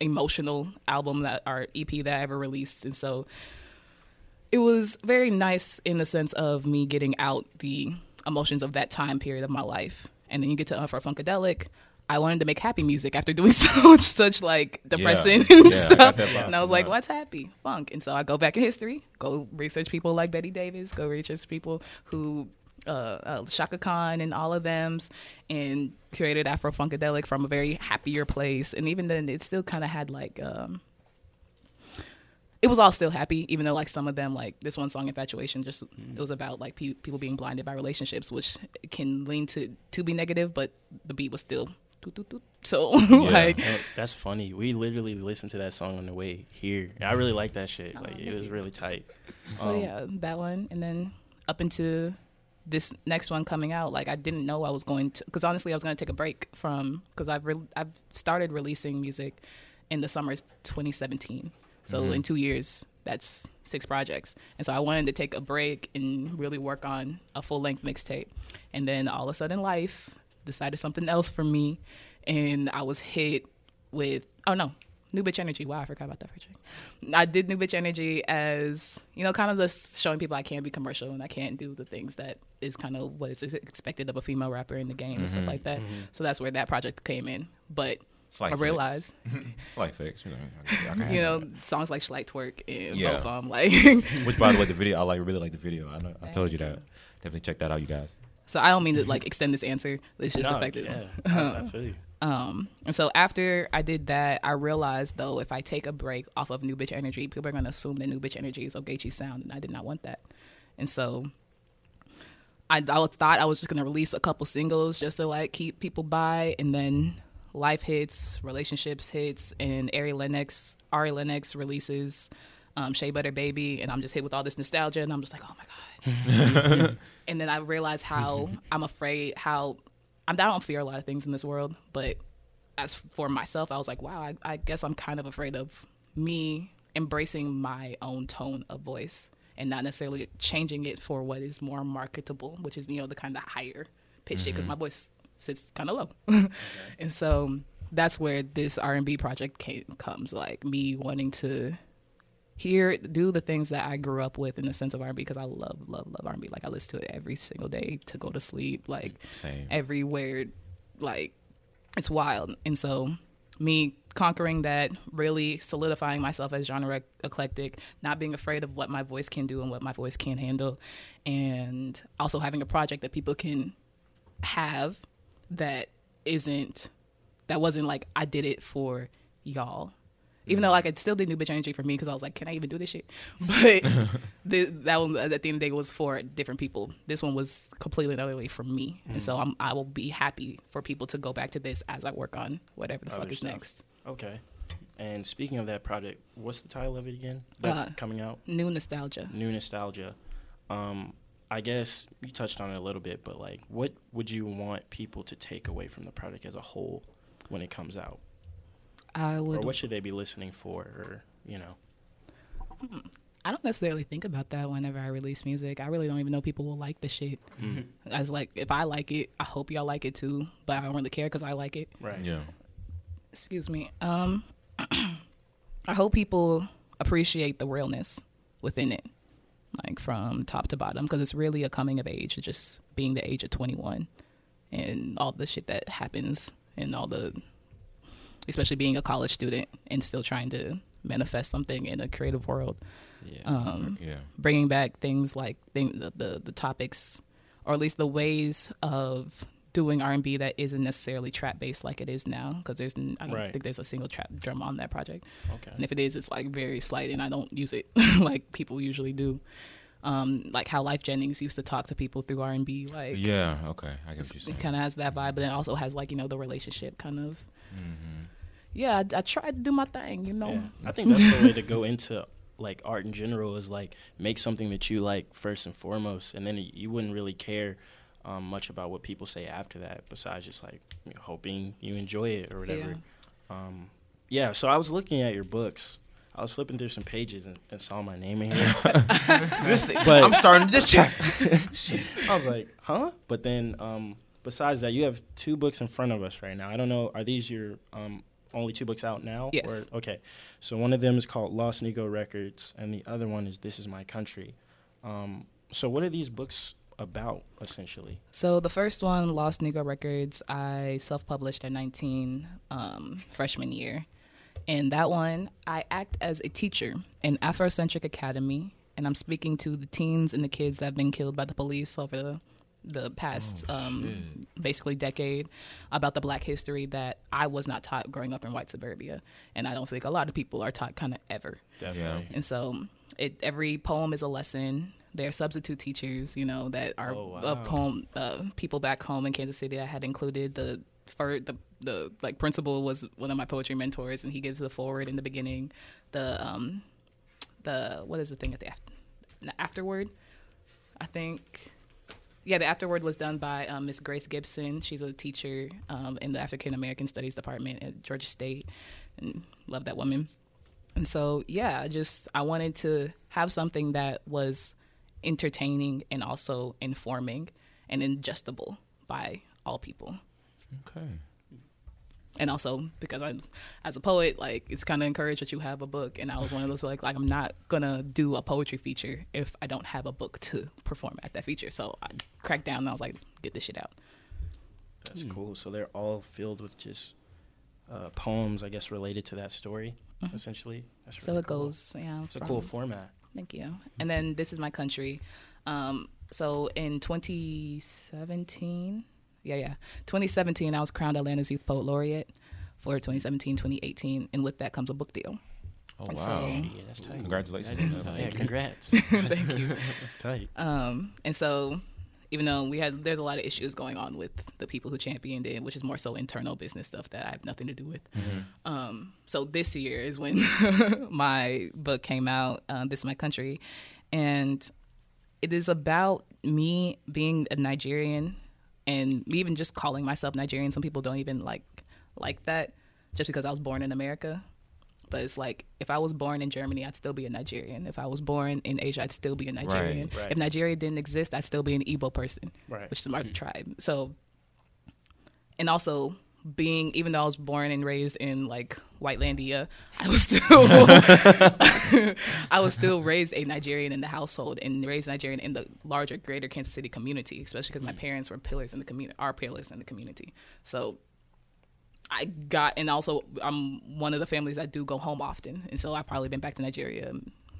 emotional album that our ep that i ever released. And so it was very nice in the sense of me getting out the emotions of that time period of my life. And then you get to Afro Funkadelic. I wanted to make happy music after doing so such like depressing Yeah. and Yeah, stuff. vibe And I was like, that. what's happy? Funk. And so I go back in history, go research people like Betty Davis, go research people who uh, uh, Chaka Khan and all of them's, and created Afro Funkadelic from a very happier place. And even then, it still kind of had like um, it was all still happy, even though like some of them, like this one song "Infatuation," just it was about like pe- people being blinded by relationships, which can lean to to be negative, but the beat was still. So like, Oh, that's funny. We literally listened to that song on the way here. I really like that shit. Like it was really tight. so Um, yeah, that one, and then up into this next one coming out, like I didn't know I was going to, because honestly, I was going to take a break from because I've re- I've started releasing music in the summers 2017. So Mm-hmm. in two years, that's six projects, and so I wanted to take a break and really work on a full length mixtape. And then all of a sudden, life decided something else for me, and I was hit with oh no. New Bitch Energy. Wow, I forgot about that project. I did New Bitch Energy as, you know, kind of just showing people I can't be commercial and I can't do the things that is kind of what is expected of a female rapper in the game and stuff like that. So that's where that project came in. But Slight I fix. realized, Slight fix. You know, I- I can you handle know, songs like Schleich Twerk and Yeah. both of them, like. Which, by the way, the video I like really like the video. I know I told you that. Definitely check that out, you guys. so I don't mean to like extend this answer. It's just No, effective. Yeah, I, I feel you. Um, and so after I did that, I realized though if I take a break off of New Bitch Energy, people are gonna assume that New Bitch Energy is Ogechi's sound, and I did not want that. And so I, I thought I was just gonna release a couple singles just to like keep people by, and then life hits, relationships hits, and Ari Lennox, Ari Lennox releases um, Shea Butter Baby, and I'm just hit with all this nostalgia, and I'm just like, oh my god. and then I realized how I'm afraid how I'm, I don't fear a lot of things in this world, but as for myself, I was like, wow, I, I guess I'm kind of afraid of me embracing my own tone of voice and not necessarily changing it for what is more marketable, which is you know the kind of higher pitch shit because my voice sits kind of low, and so that's where this R and B project came, comes. Like me wanting to hear do the things that I grew up with in the sense of R&B because I love love love R&B like I listen to it every single day to go to sleep like Same. everywhere like it's wild and so me conquering that, really solidifying myself as genre eclectic, not being afraid of what my voice can do and what my voice can't handle, and also having a project that people can have that isn't that wasn't like I did it for y'all. Even though like I still did new bitch energy for me because I was like, can I even do this shit? But the, that one at the end of the day was for different people. This one was completely another way for me, and so I'm, I will be happy for people to go back to this as I work on whatever the Other fuck is stuff. next. Okay. And speaking of that project, what's the title of it again? That's Uh, coming out. New nostalgia. New nostalgia. Um, I guess you touched on it a little bit, but like, what would you want people to take away from the product as a whole when it comes out, I or what should they be listening for, or you know? I don't necessarily think about that whenever I release music. I really don't even know people will like the shit. Mm. I was like, if I like it, I hope y'all like it too. But I don't really care because I like it. Right. Yeah. excuse me um i hope people appreciate the realness within it like from top to bottom because it's really a coming of age just being the age of 21 and all the shit that happens and all the especially being a college student and still trying to manifest something in a creative world Yeah. um Yeah. bringing back things like thing, the, the the topics or at least the ways of doing R&B that isn't necessarily trap based like it is now because there's I don't Right. think there's a single trap drum on that project Okay. and if it is it's like very slight and I don't use it like people usually do um like how Lyfe Jennings used to talk to people through R&B like Yeah. Okay. I get what you're it saying. kind of has that vibe but then also has like you know the relationship kind of Mhm. yeah I, I tried to do my thing you know Yeah. I think that's the way to go into like art in general is like make something that you like first and foremost, and then you wouldn't really care um, much about what people say after that. Besides just like you know, hoping you enjoy it or whatever. Yeah. Um, yeah. So I was looking at your books. I was flipping through some pages and, and saw my name in here. But- I'm starting this chapter. I was like, huh? But then, um, besides that, you have two books in front of us right now. I don't know. Are these your um, only two books out now? Yes. Or, okay. So one of them is called Lost Negro Records, and the other one is This Is My Country. Um, so what are these books about, essentially? So the first one, Lost Negro Records, I self-published at 19, um, freshman year, and that one I act as a teacher in Afrocentric Academy, and I'm speaking to the teens and the kids that have been killed by the police over the the past um, basically decade about the black history that I was not taught growing up in white suburbia, and I don't think a lot of people are taught kind of ever. Definitely. And so it every poem is a lesson. There are substitute teachers, you know, that are Oh, wow. of poem uh, people back home in Kansas City. I had included the for the the like principal was one of my poetry mentors, and he gives the forward in the beginning. The um the what is the thing at the, after, the afterword? I think. Yeah, the afterword was done by um, Miss Grace Gibson. She's a teacher um, in the African American Studies Department at Georgia State, and love that woman. And so, yeah, I just I wanted to have something that was entertaining and also informing and ingestible by all people. Okay. And also because I'm as a poet, like it's kind of encouraged that you have a book. And I was one of those like, like I'm not gonna do a poetry feature if I don't have a book to perform at that feature. So I cracked down and I was like, get this shit out. That's hmm. cool. So they're all filled with just uh, poems, I guess, related to that story, essentially. That's So really it cool. goes, yeah. It's a cool format. Thank you. And then this is my country. Um, so in 2017, yeah, yeah, 2017, I was crowned Atlanta's Youth Poet Laureate for 2017, 2018, and with that comes a book deal. Oh And wow. so- Yeah, that's tight. Congratulations. That is that. tight. Yeah, congrats. Thank you. that's tight. Um, and so, even though we had, there's a lot of issues going on with the people who championed it, which is more so internal business stuff that I have nothing to do with. Um, so this year is when my book came out. Um, this is my country, and it is about me being a Nigerian, and even just calling myself Nigerian. Some people don't even like like that, just because I was born in America. But it's like if I was born in Germany, I'd still be a Nigerian. If I was born in Asia, I'd still be a Nigerian. right. If Nigeria didn't exist, I'd still be an Igbo person, Right. which is my mm-hmm. tribe. So, and also being, even though I was born and raised in like Whitelandia, I was still, I was still raised a Nigerian in the household and raised Nigerian in the larger, greater Kansas City community, especially because my mm. parents were pillars in the community, are pillars in the community. So I got, and also I'm one of the families that do go home often, and so I've probably been back to Nigeria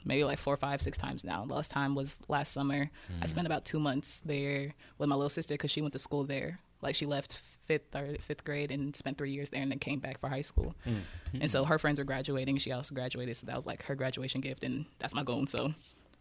maybe like four, five, six times now. Last time was last summer. I spent about two months there with my little sister because she went to school there. Like she left fifth or fifth grade and spent three years there, and then came back for high school. Mm. And so her friends were graduating. She also graduated, so that was like her graduation gift, and that's my goal. So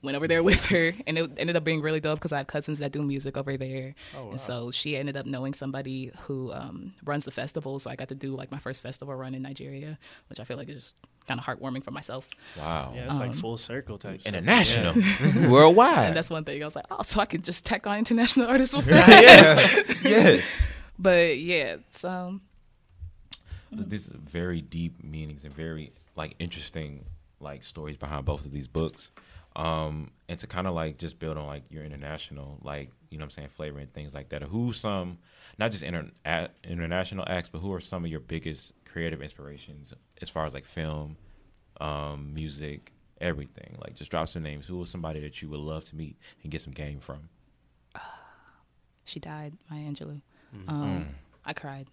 went over there with her, and it ended up being really dope because I have cousins that do music over there, Oh and so she ended up knowing somebody who um, runs the festival. So I got to do like my first festival run in Nigeria, which I feel like is just kind of heartwarming for myself. Wow. Yeah, it's like full circle type. stuff. International, Yeah. worldwide. And that's one thing I was like, oh, so I can just tack on international artists with that. yeah. yes. But yeah, so These are very deep meanings and very like interesting like stories behind both of these books. Um, and to kind of like just build on like your international, like you know what I'm saying, flavor and things like that. Who some, not just inter- a- international acts, but who are some of your biggest creative inspirations as far as like film, um, music, everything? Like just drop some names. Who was somebody that you would love to meet and get some game from? she died, Maya Angelou. Mm. Um, I cried.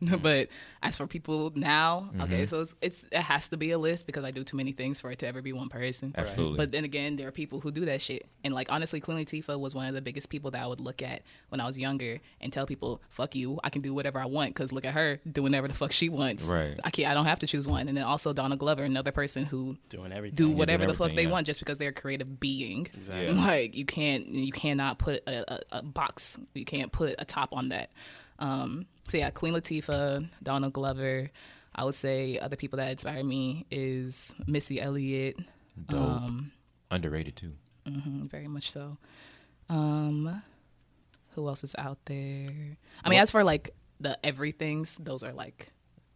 but as for people now, Mm-hmm. okay, so it's, it's it has to be a list because I do too many things for it to ever be one person. Absolutely. But then again, there are people who do that shit. And like honestly, Queen Latifah was one of the biggest people that I would look at when I was younger and tell people, "Fuck you, I can do whatever I want." Because look at her doing whatever the fuck she wants. Right. I can't. I don't have to choose one. And then also Donald Glover, another person who doing everything. do doing whatever the fuck they yeah. want just because they're a creative being. Exactly. Yeah. Like you can't, you cannot put a, a, a box. You can't put a top on that. Um, so yeah, Queen Latifah, Donald Glover. I would say other people that inspire me is Missy Elliott. Dope. Um, Underrated too. mhm, very much so. Um, who else is out there? I mean, as for like the everythings, those are like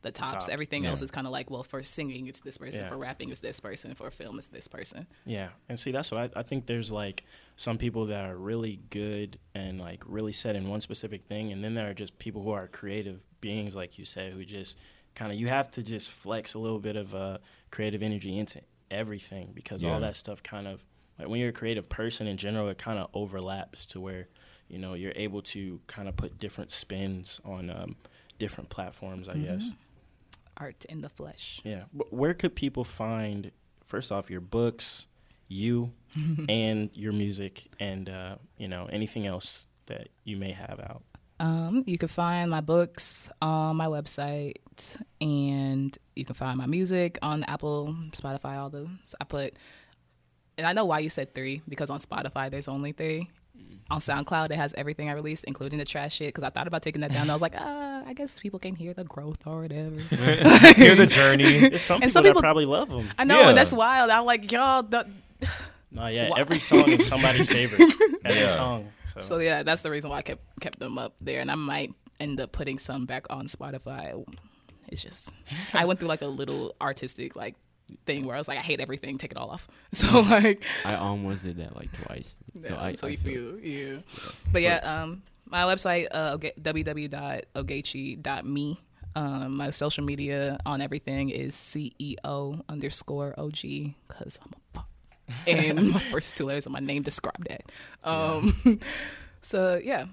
the tops. tops, Everything yeah. else is kind of like, well, for singing, it's this person. Yeah. For rapping, it's this person. For film, it's this person. Yeah, and see, that's what I, I think. There's like some people that are really good and like really set in one specific thing, and then there are just people who are creative beings, like you said, who just kind of you have to just flex a little bit of uh, creative energy into everything because Yeah. all that stuff kind of like when you're a creative person in general, it kind of overlaps to where you know you're able to kind of put different spins on um, different platforms. I guess. Art in the flesh. Yeah. Where could people find, first off, your books, you, and your music, and, uh, you know, anything else that you may have out? Um, you can find my books on my website, and you can find my music on Apple, Spotify, all those. I put, and I know why you said three because on Spotify there's only three. On SoundCloud, it has everything I released, including the trash shit. Because I thought about taking that down. And I was like, ah, I guess people can hear the growth or whatever. Hear the journey. There's some And people some that people- probably love them. I know, Yeah. and that's wild. I'm like, y'all. The, No, yeah, Wha- every song is somebody's favorite. Every Yeah. song. So, so yeah, that's the reason why I kept kept them up there, and I might end up putting some back on Spotify. It's just I went through like a little artistic like thing where I was like, I hate everything, take it all off. So like, I almost did that like twice. So yeah, I, so I you feel- feel yeah. But yeah, um, my website uh, oge- www.ogechi.me. Um, my social media on everything is CEO underscore OG because I'm a boss. and my first two letters of my name describe that. Um, so yeah,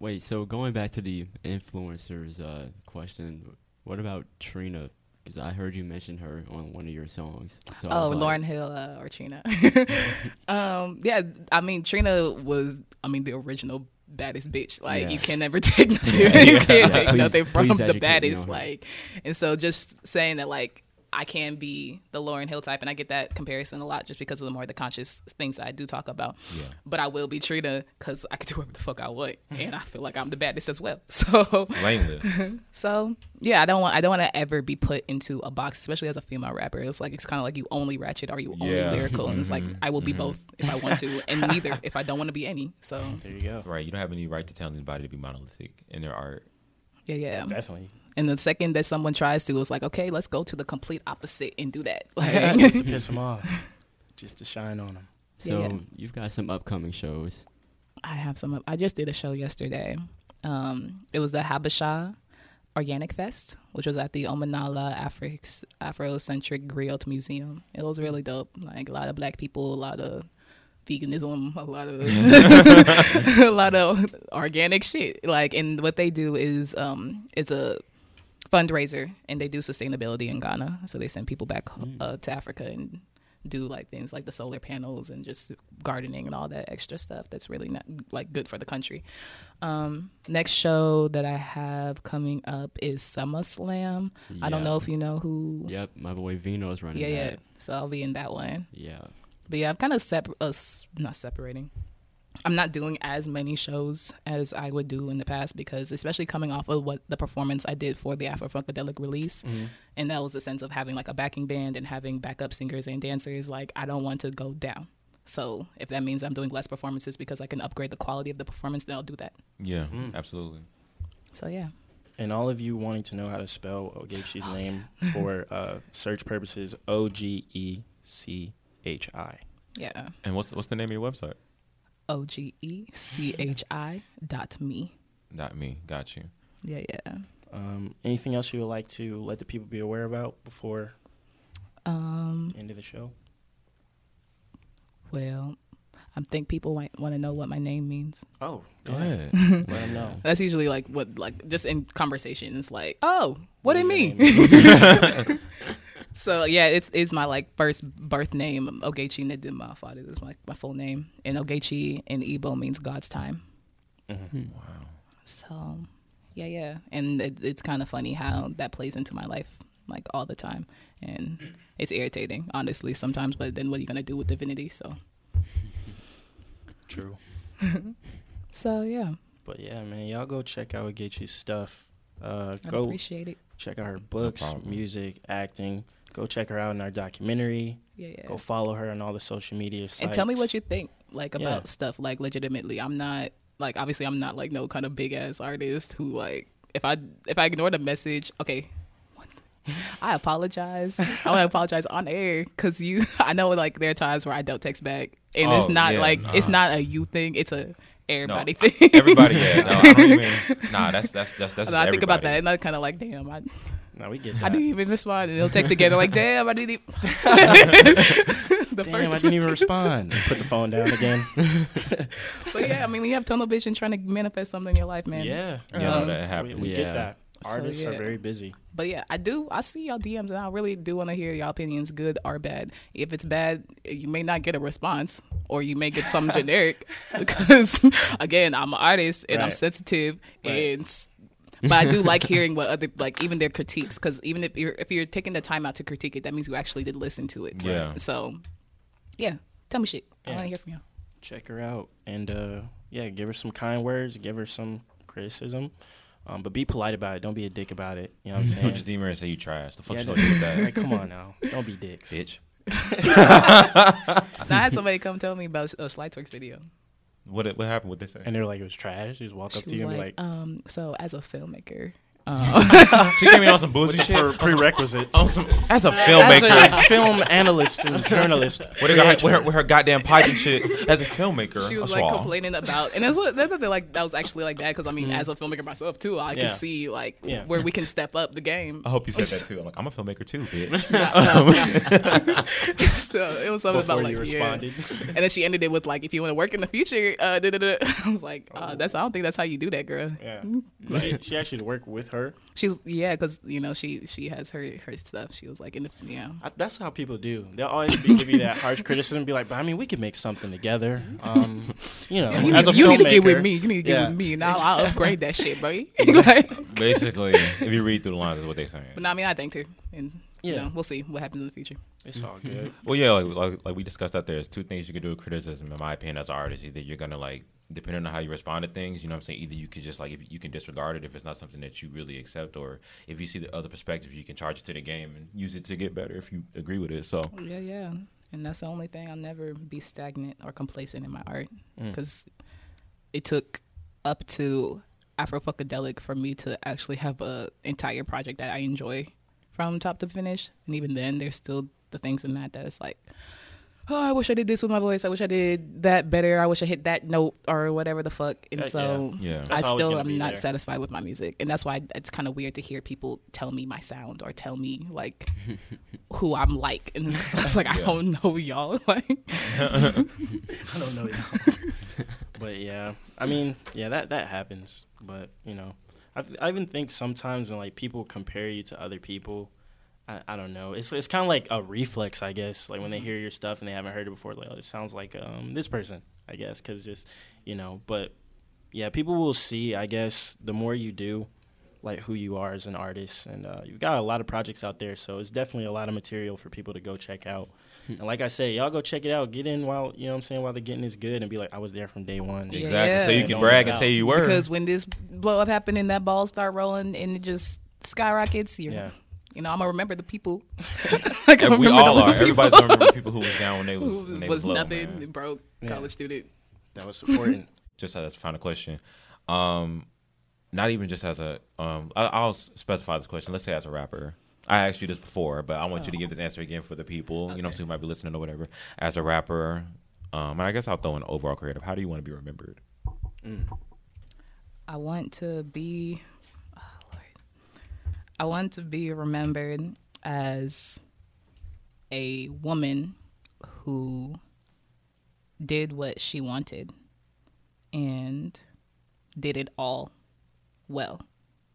Wait, so going back to the influencers uh, question, what about Trina? Because I heard you mention her on one of your songs. So Oh, like, Lauryn Hill uh, or Trina. um, yeah, I mean Trina was, I mean the original baddest bitch. Like Yeah. you can never take nothing, you Yeah. can't take Please- nothing from the baddest. Like, and so just saying that like I can be the Lauryn Hill type, and I get that comparison a lot just because of the more the conscious things that I do talk about. Yeah. But I will be Trina because I can do whatever the fuck I want, and I feel like I'm the baddest as well. So Langley. so yeah, I don't want I don't want to ever be put into a box, especially as a female rapper. It's like it's kind of like you only ratchet or you only Yeah. lyrical, and it's like mm-hmm. I will be mm-hmm. both if I want to, and neither if I don't want to be any. So there you go. Right. You don't have any right to tell anybody to be monolithic in their art. yeah, yeah. Definitely. And the second that someone tries to, it's like okay, let's go to the complete opposite and do that. just to piss them off. Just to shine on them. So Yeah, yeah. you've got some upcoming shows. I have some. I just did a show yesterday. Um, it was the Habesha Organic Fest, which was at the Omenala Afro Afrocentric Griot Museum. It was really dope. Like a lot of black people, a lot of veganism, a lot of a lot of organic shit. Like, and what they do is, um, it's a fundraiser, and they do sustainability in Ghana. So they send people back uh, to Africa and do like things like the solar panels and just gardening and all that extra stuff that's really not like good for the country. Um, next show that I have coming up is SummerSlam. I don't know if you know who. Yep, my boy Vino is running Yeah, yeah. So I'll be in that one. Yeah. But yeah, I'm kind of sep- uh, not separating. I'm not doing as many shows as I would do in the past because, especially coming off of what the performance I did for the Afro Funkadelic release, and that was the sense of having like a backing band and having backup singers and dancers. Like, I don't want to go down. So if that means I'm doing less performances because I can upgrade the quality of the performance, then I'll do that. Yeah, absolutely. So yeah, And all of you wanting to know how to spell Ogechi's name for uh, search purposes, O G E C H I. yeah. And what's what's the name of your website? O G E C H I dot me. Dot me. Got you. Yeah, yeah. Um, anything else you would like to let the people be aware about before Um, the end of the show? well, I think people might want to know what my name means. Oh, Go ahead. Let them know. That's usually like what, like just in conversation. It's like, oh, what do you mean? is your so yeah, it's it's my like first birth name. Ogechi Nedima Father is my my full name, and Ogechi in Igbo means God's time. wow. So yeah, yeah, and it, it's kind of funny how that plays into my life like all the time, and it's irritating honestly sometimes. But then what are you gonna do with divinity? So True. so yeah, But yeah, man, y'all go check out Ogechi's stuff. Uh, I go appreciate it. check out her books, problem. music, acting. Go check her out in our documentary. Yeah, yeah. Go follow her on all the social media sites. and tell me what you think like Yeah. about stuff like legitimately i'm not like obviously i'm not like no kind of big ass artist who like if i if i ignore the message okay I apologize. I want to apologize on air because you. I know like there are times where I don't text back, and it's Oh, not yeah, like it's not a you thing. It's a No, everybody I- thing. everybody. Yeah. No, I don't even. Nah, that's that's that's that's. And I think about that, and I kind of like, damn, I, No, we get that. I didn't even respond, and he'll text again. I'm like, damn, I didn't. Even. the Damn, I didn't even respond. Put the phone down again. But yeah, I mean, when you have tunnel vision trying to manifest something in your life, man. yeah. You know Um, that We, happens. we Yeah. get that. So, Artists are very busy. But yeah, I do. I see y'all DMs, and I really do want to hear y'all opinions, good or bad. If it's bad, you may not get a response, or you may get some generic. Because again, I'm an artist and I'm sensitive, Right. and but I do like hearing what other like even their critiques. Because even if you're if you're taking the time out to critique it, that means you actually did listen to it. Yeah. So, yeah, tell me shit. I want to hear from y'all. Check her out. And uh, yeah, give her some kind words. Give her some criticism. Um, but be polite about it. Don't be a dick about it. You know what I'm saying? Don't saying? just email and say you trash. The fuck Yeah, you gonna do with that, like, come on now. Don't be dicks. bitch? Now, I had somebody come tell me about a Slightworks video. What what happened? What they say? And they're like, it was trash. You just walk She up to was you and like, be like, um, so as a filmmaker, um, she came in on some bullshit shit. for prerequisites. On some, as a As filmmaker, a film analyst and journalist. with her, with, her, with her goddamn pipe and shit. As a filmmaker, she was like all. complaining about, and that's what that's nothing like that was actually like that because I mean, as a filmmaker myself too, I Yeah. can see like Yeah. where we can step up the game. I hope you said that too. I'm like, I'm a filmmaker too, bitch. so it was something Before about like you yeah. responded. and then she ended it with like, if you want to work in the future, uh. I was like, uh, that's I don't think that's how you do that, girl. Yeah. She, she actually worked with her. She's yeah, because you know she she has her her stuff. She was like in the yeah. I, that's how people do. They'll always be, give you that harsh criticism and be like, but I mean, we could make something together. Um, you know, You, as a need, you need to get with me. You need to get Yeah. with me, and I'll, I'll upgrade that shit, buddy. like, Basically, if you read through the lines, is what they're saying. but no, I mean, I think too, and you Yeah. know, we'll see what happens in the future. It's all good. Well, yeah, like, like like we discussed out there, there's two things you can do with criticism, in my opinion, as an artist. Either you're gonna like, depending on how you respond to things, you know what I'm saying. Either you could just like, if you can disregard it if it's not something that you really accept, or if you see the other perspective, you can charge it to the game and use it to get better if you agree with it. So Yeah, yeah. And that's the only thing. I'll never be stagnant or complacent in my art Mm. because it took up to Afro Funkadelic for me to actually have a entire project that I enjoy from top to finish. And even then, there's still the things in that that is like, oh, I wish I did this with my voice. I wish I did that better. I wish I hit that note or whatever the fuck. And Uh, so yeah. I still gonna am not there. satisfied with my music, and that's why it's kind of weird to hear people tell me my sound or tell me like who I'm like, and it's, it's like I don't know y'all. Like, I don't know. y'all. but yeah, I mean, yeah, that that happens. But you know, I, I even think sometimes when like people compare you to other people, I, I don't know. It's it's kind of like a reflex, I guess. Like when they hear your stuff and they haven't heard it before, like oh, it sounds like um this person, I guess, because just you know. But yeah, people will see. I guess the more you do, like who you are as an artist, and uh, you've got a lot of projects out there, so it's definitely a lot of material for people to go check out. And like I say, y'all go check it out. Get in while you know what I'm saying while the getting is good, and be like, I was there from day one. Yeah. Exactly. So you can brag and say you were. Because when this blow up happened and that ball start rolling and it just skyrockets, you're, Yeah. You know, I'm gonna remember the people. like, And we all the are. people Everybody's gonna remember the people who was down when they was when they was was, low, nothing, man. broke, Yeah. college student. That was important. Just as a final question, um, not even just as a um, I, I'll specify this question. Let's say as a rapper. I asked you this before, but I want you to give this answer again for the people, you know, Okay. who might be listening or whatever. As a rapper, um, and I guess I'll throw in overall creative. How do you want to be remembered? I want to be, oh Lord, I want to be remembered as a woman who did what she wanted and did it all well.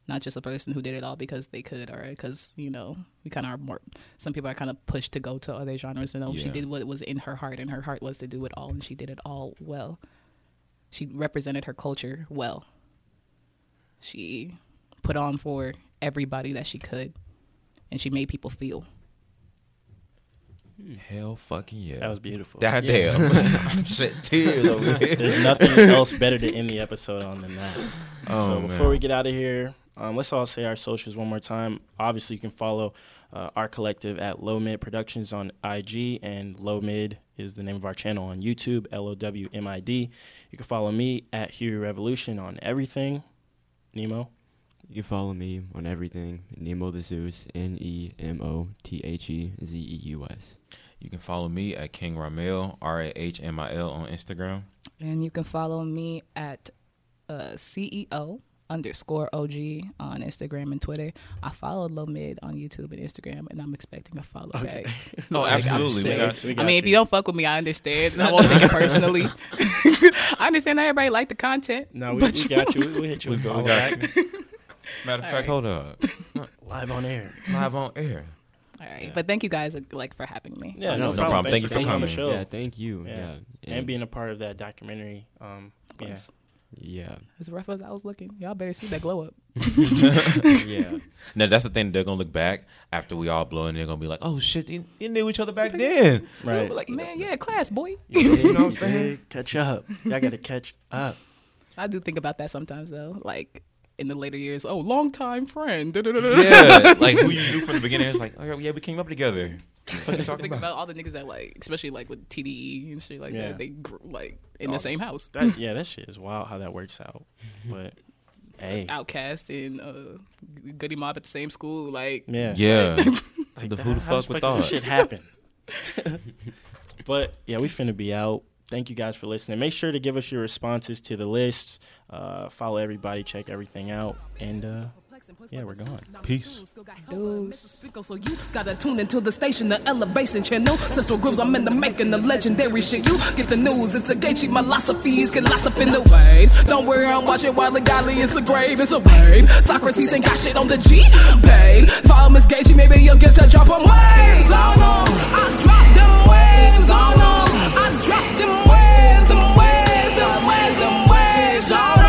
Not just a person who did it all because they could or because, you know, we kind of are more, some people are kind of pushed to go to other genres. And no, she Yeah. did what was in her heart, and her heart was to do it all, and she did it all well. She represented her culture well she put on for everybody that she could and she made people feel Hell fucking yeah. That was beautiful. God Yeah. damn. Shit, tears over here. There's nothing else better to end the episode on than that. Oh, so man. before we get out of here, um, let's all say our socials one more time. Obviously, you can follow uh, our collective at Low Mid Productions on IG, and Low Mid is the name of our channel on YouTube. L O W M I D. You can follow me at Huey Revolution on everything. Nemo. You can follow me on everything. Nemo the Zeus. N E M O T H E Z E U S. You can follow me at King Rahmil, R A H M I L on Instagram. and you can follow me at uh, ceo underscore og on instagram and twitter i followed low mid on youtube and instagram and i'm expecting a follow back Oh, Like, I'm absolutely. We saying- got- we i got mean if you. you don't fuck with me i understand and i won't take it personally i understand that everybody like the content No, we, but we got you. We, we hit you. We with got- follow we got back. Matter of fact, right. hold up. live on air. Live on air. all right but thank you guys like for having me Yeah, No no, problem. problem. Thank you for being on the coming. show. Yeah, thank you. Yeah. Yeah. and being a part of that documentary. Um, yeah. Yeah. as rough as i was looking y'all better see that glow up yeah. Now that's the thing. They're gonna look back after we all blow, and they're gonna be like, "Oh shit, you, you knew each other back then." Right. Like, man yeah class boy you know what I'm saying? Catch up. Y'all got to catch up. I do think about that sometimes though. Like in the later years, oh, long time friend. Yeah, like who you knew from the beginning. It's like, oh yeah, we came up together. What are you talking about? about all the niggas that like, especially like with TDE and shit like Yeah. that. They grew like in Oh, the same house. That, yeah, that shit is wild how that works out. But hey, OutKast and uh, Goodie Mob at the same school. Like yeah, Yeah, Like, the who the fuck would does thought? this shit happen? but yeah, we finna be out. Thank you guys for listening. Make sure to give us your responses to the lists. Uh, follow everybody, check everything out, and uh, yeah, we're gone. Peace. Deuce. So you gotta tune into the station, the elevation channel. Central grooves, I'm in the making, the legendary shit. You get the news, it's a Gaethje. My philosophies get lost up in the waves. Don't worry, I'm watching while the golly is a grave, it's a wave. Socrates ain't got shit on the G, babe. Follow Miss Gaethje, maybe you'll get to drop them waves on them. I drop them waves on them. I drop them waves, them waves, them waves, them waves on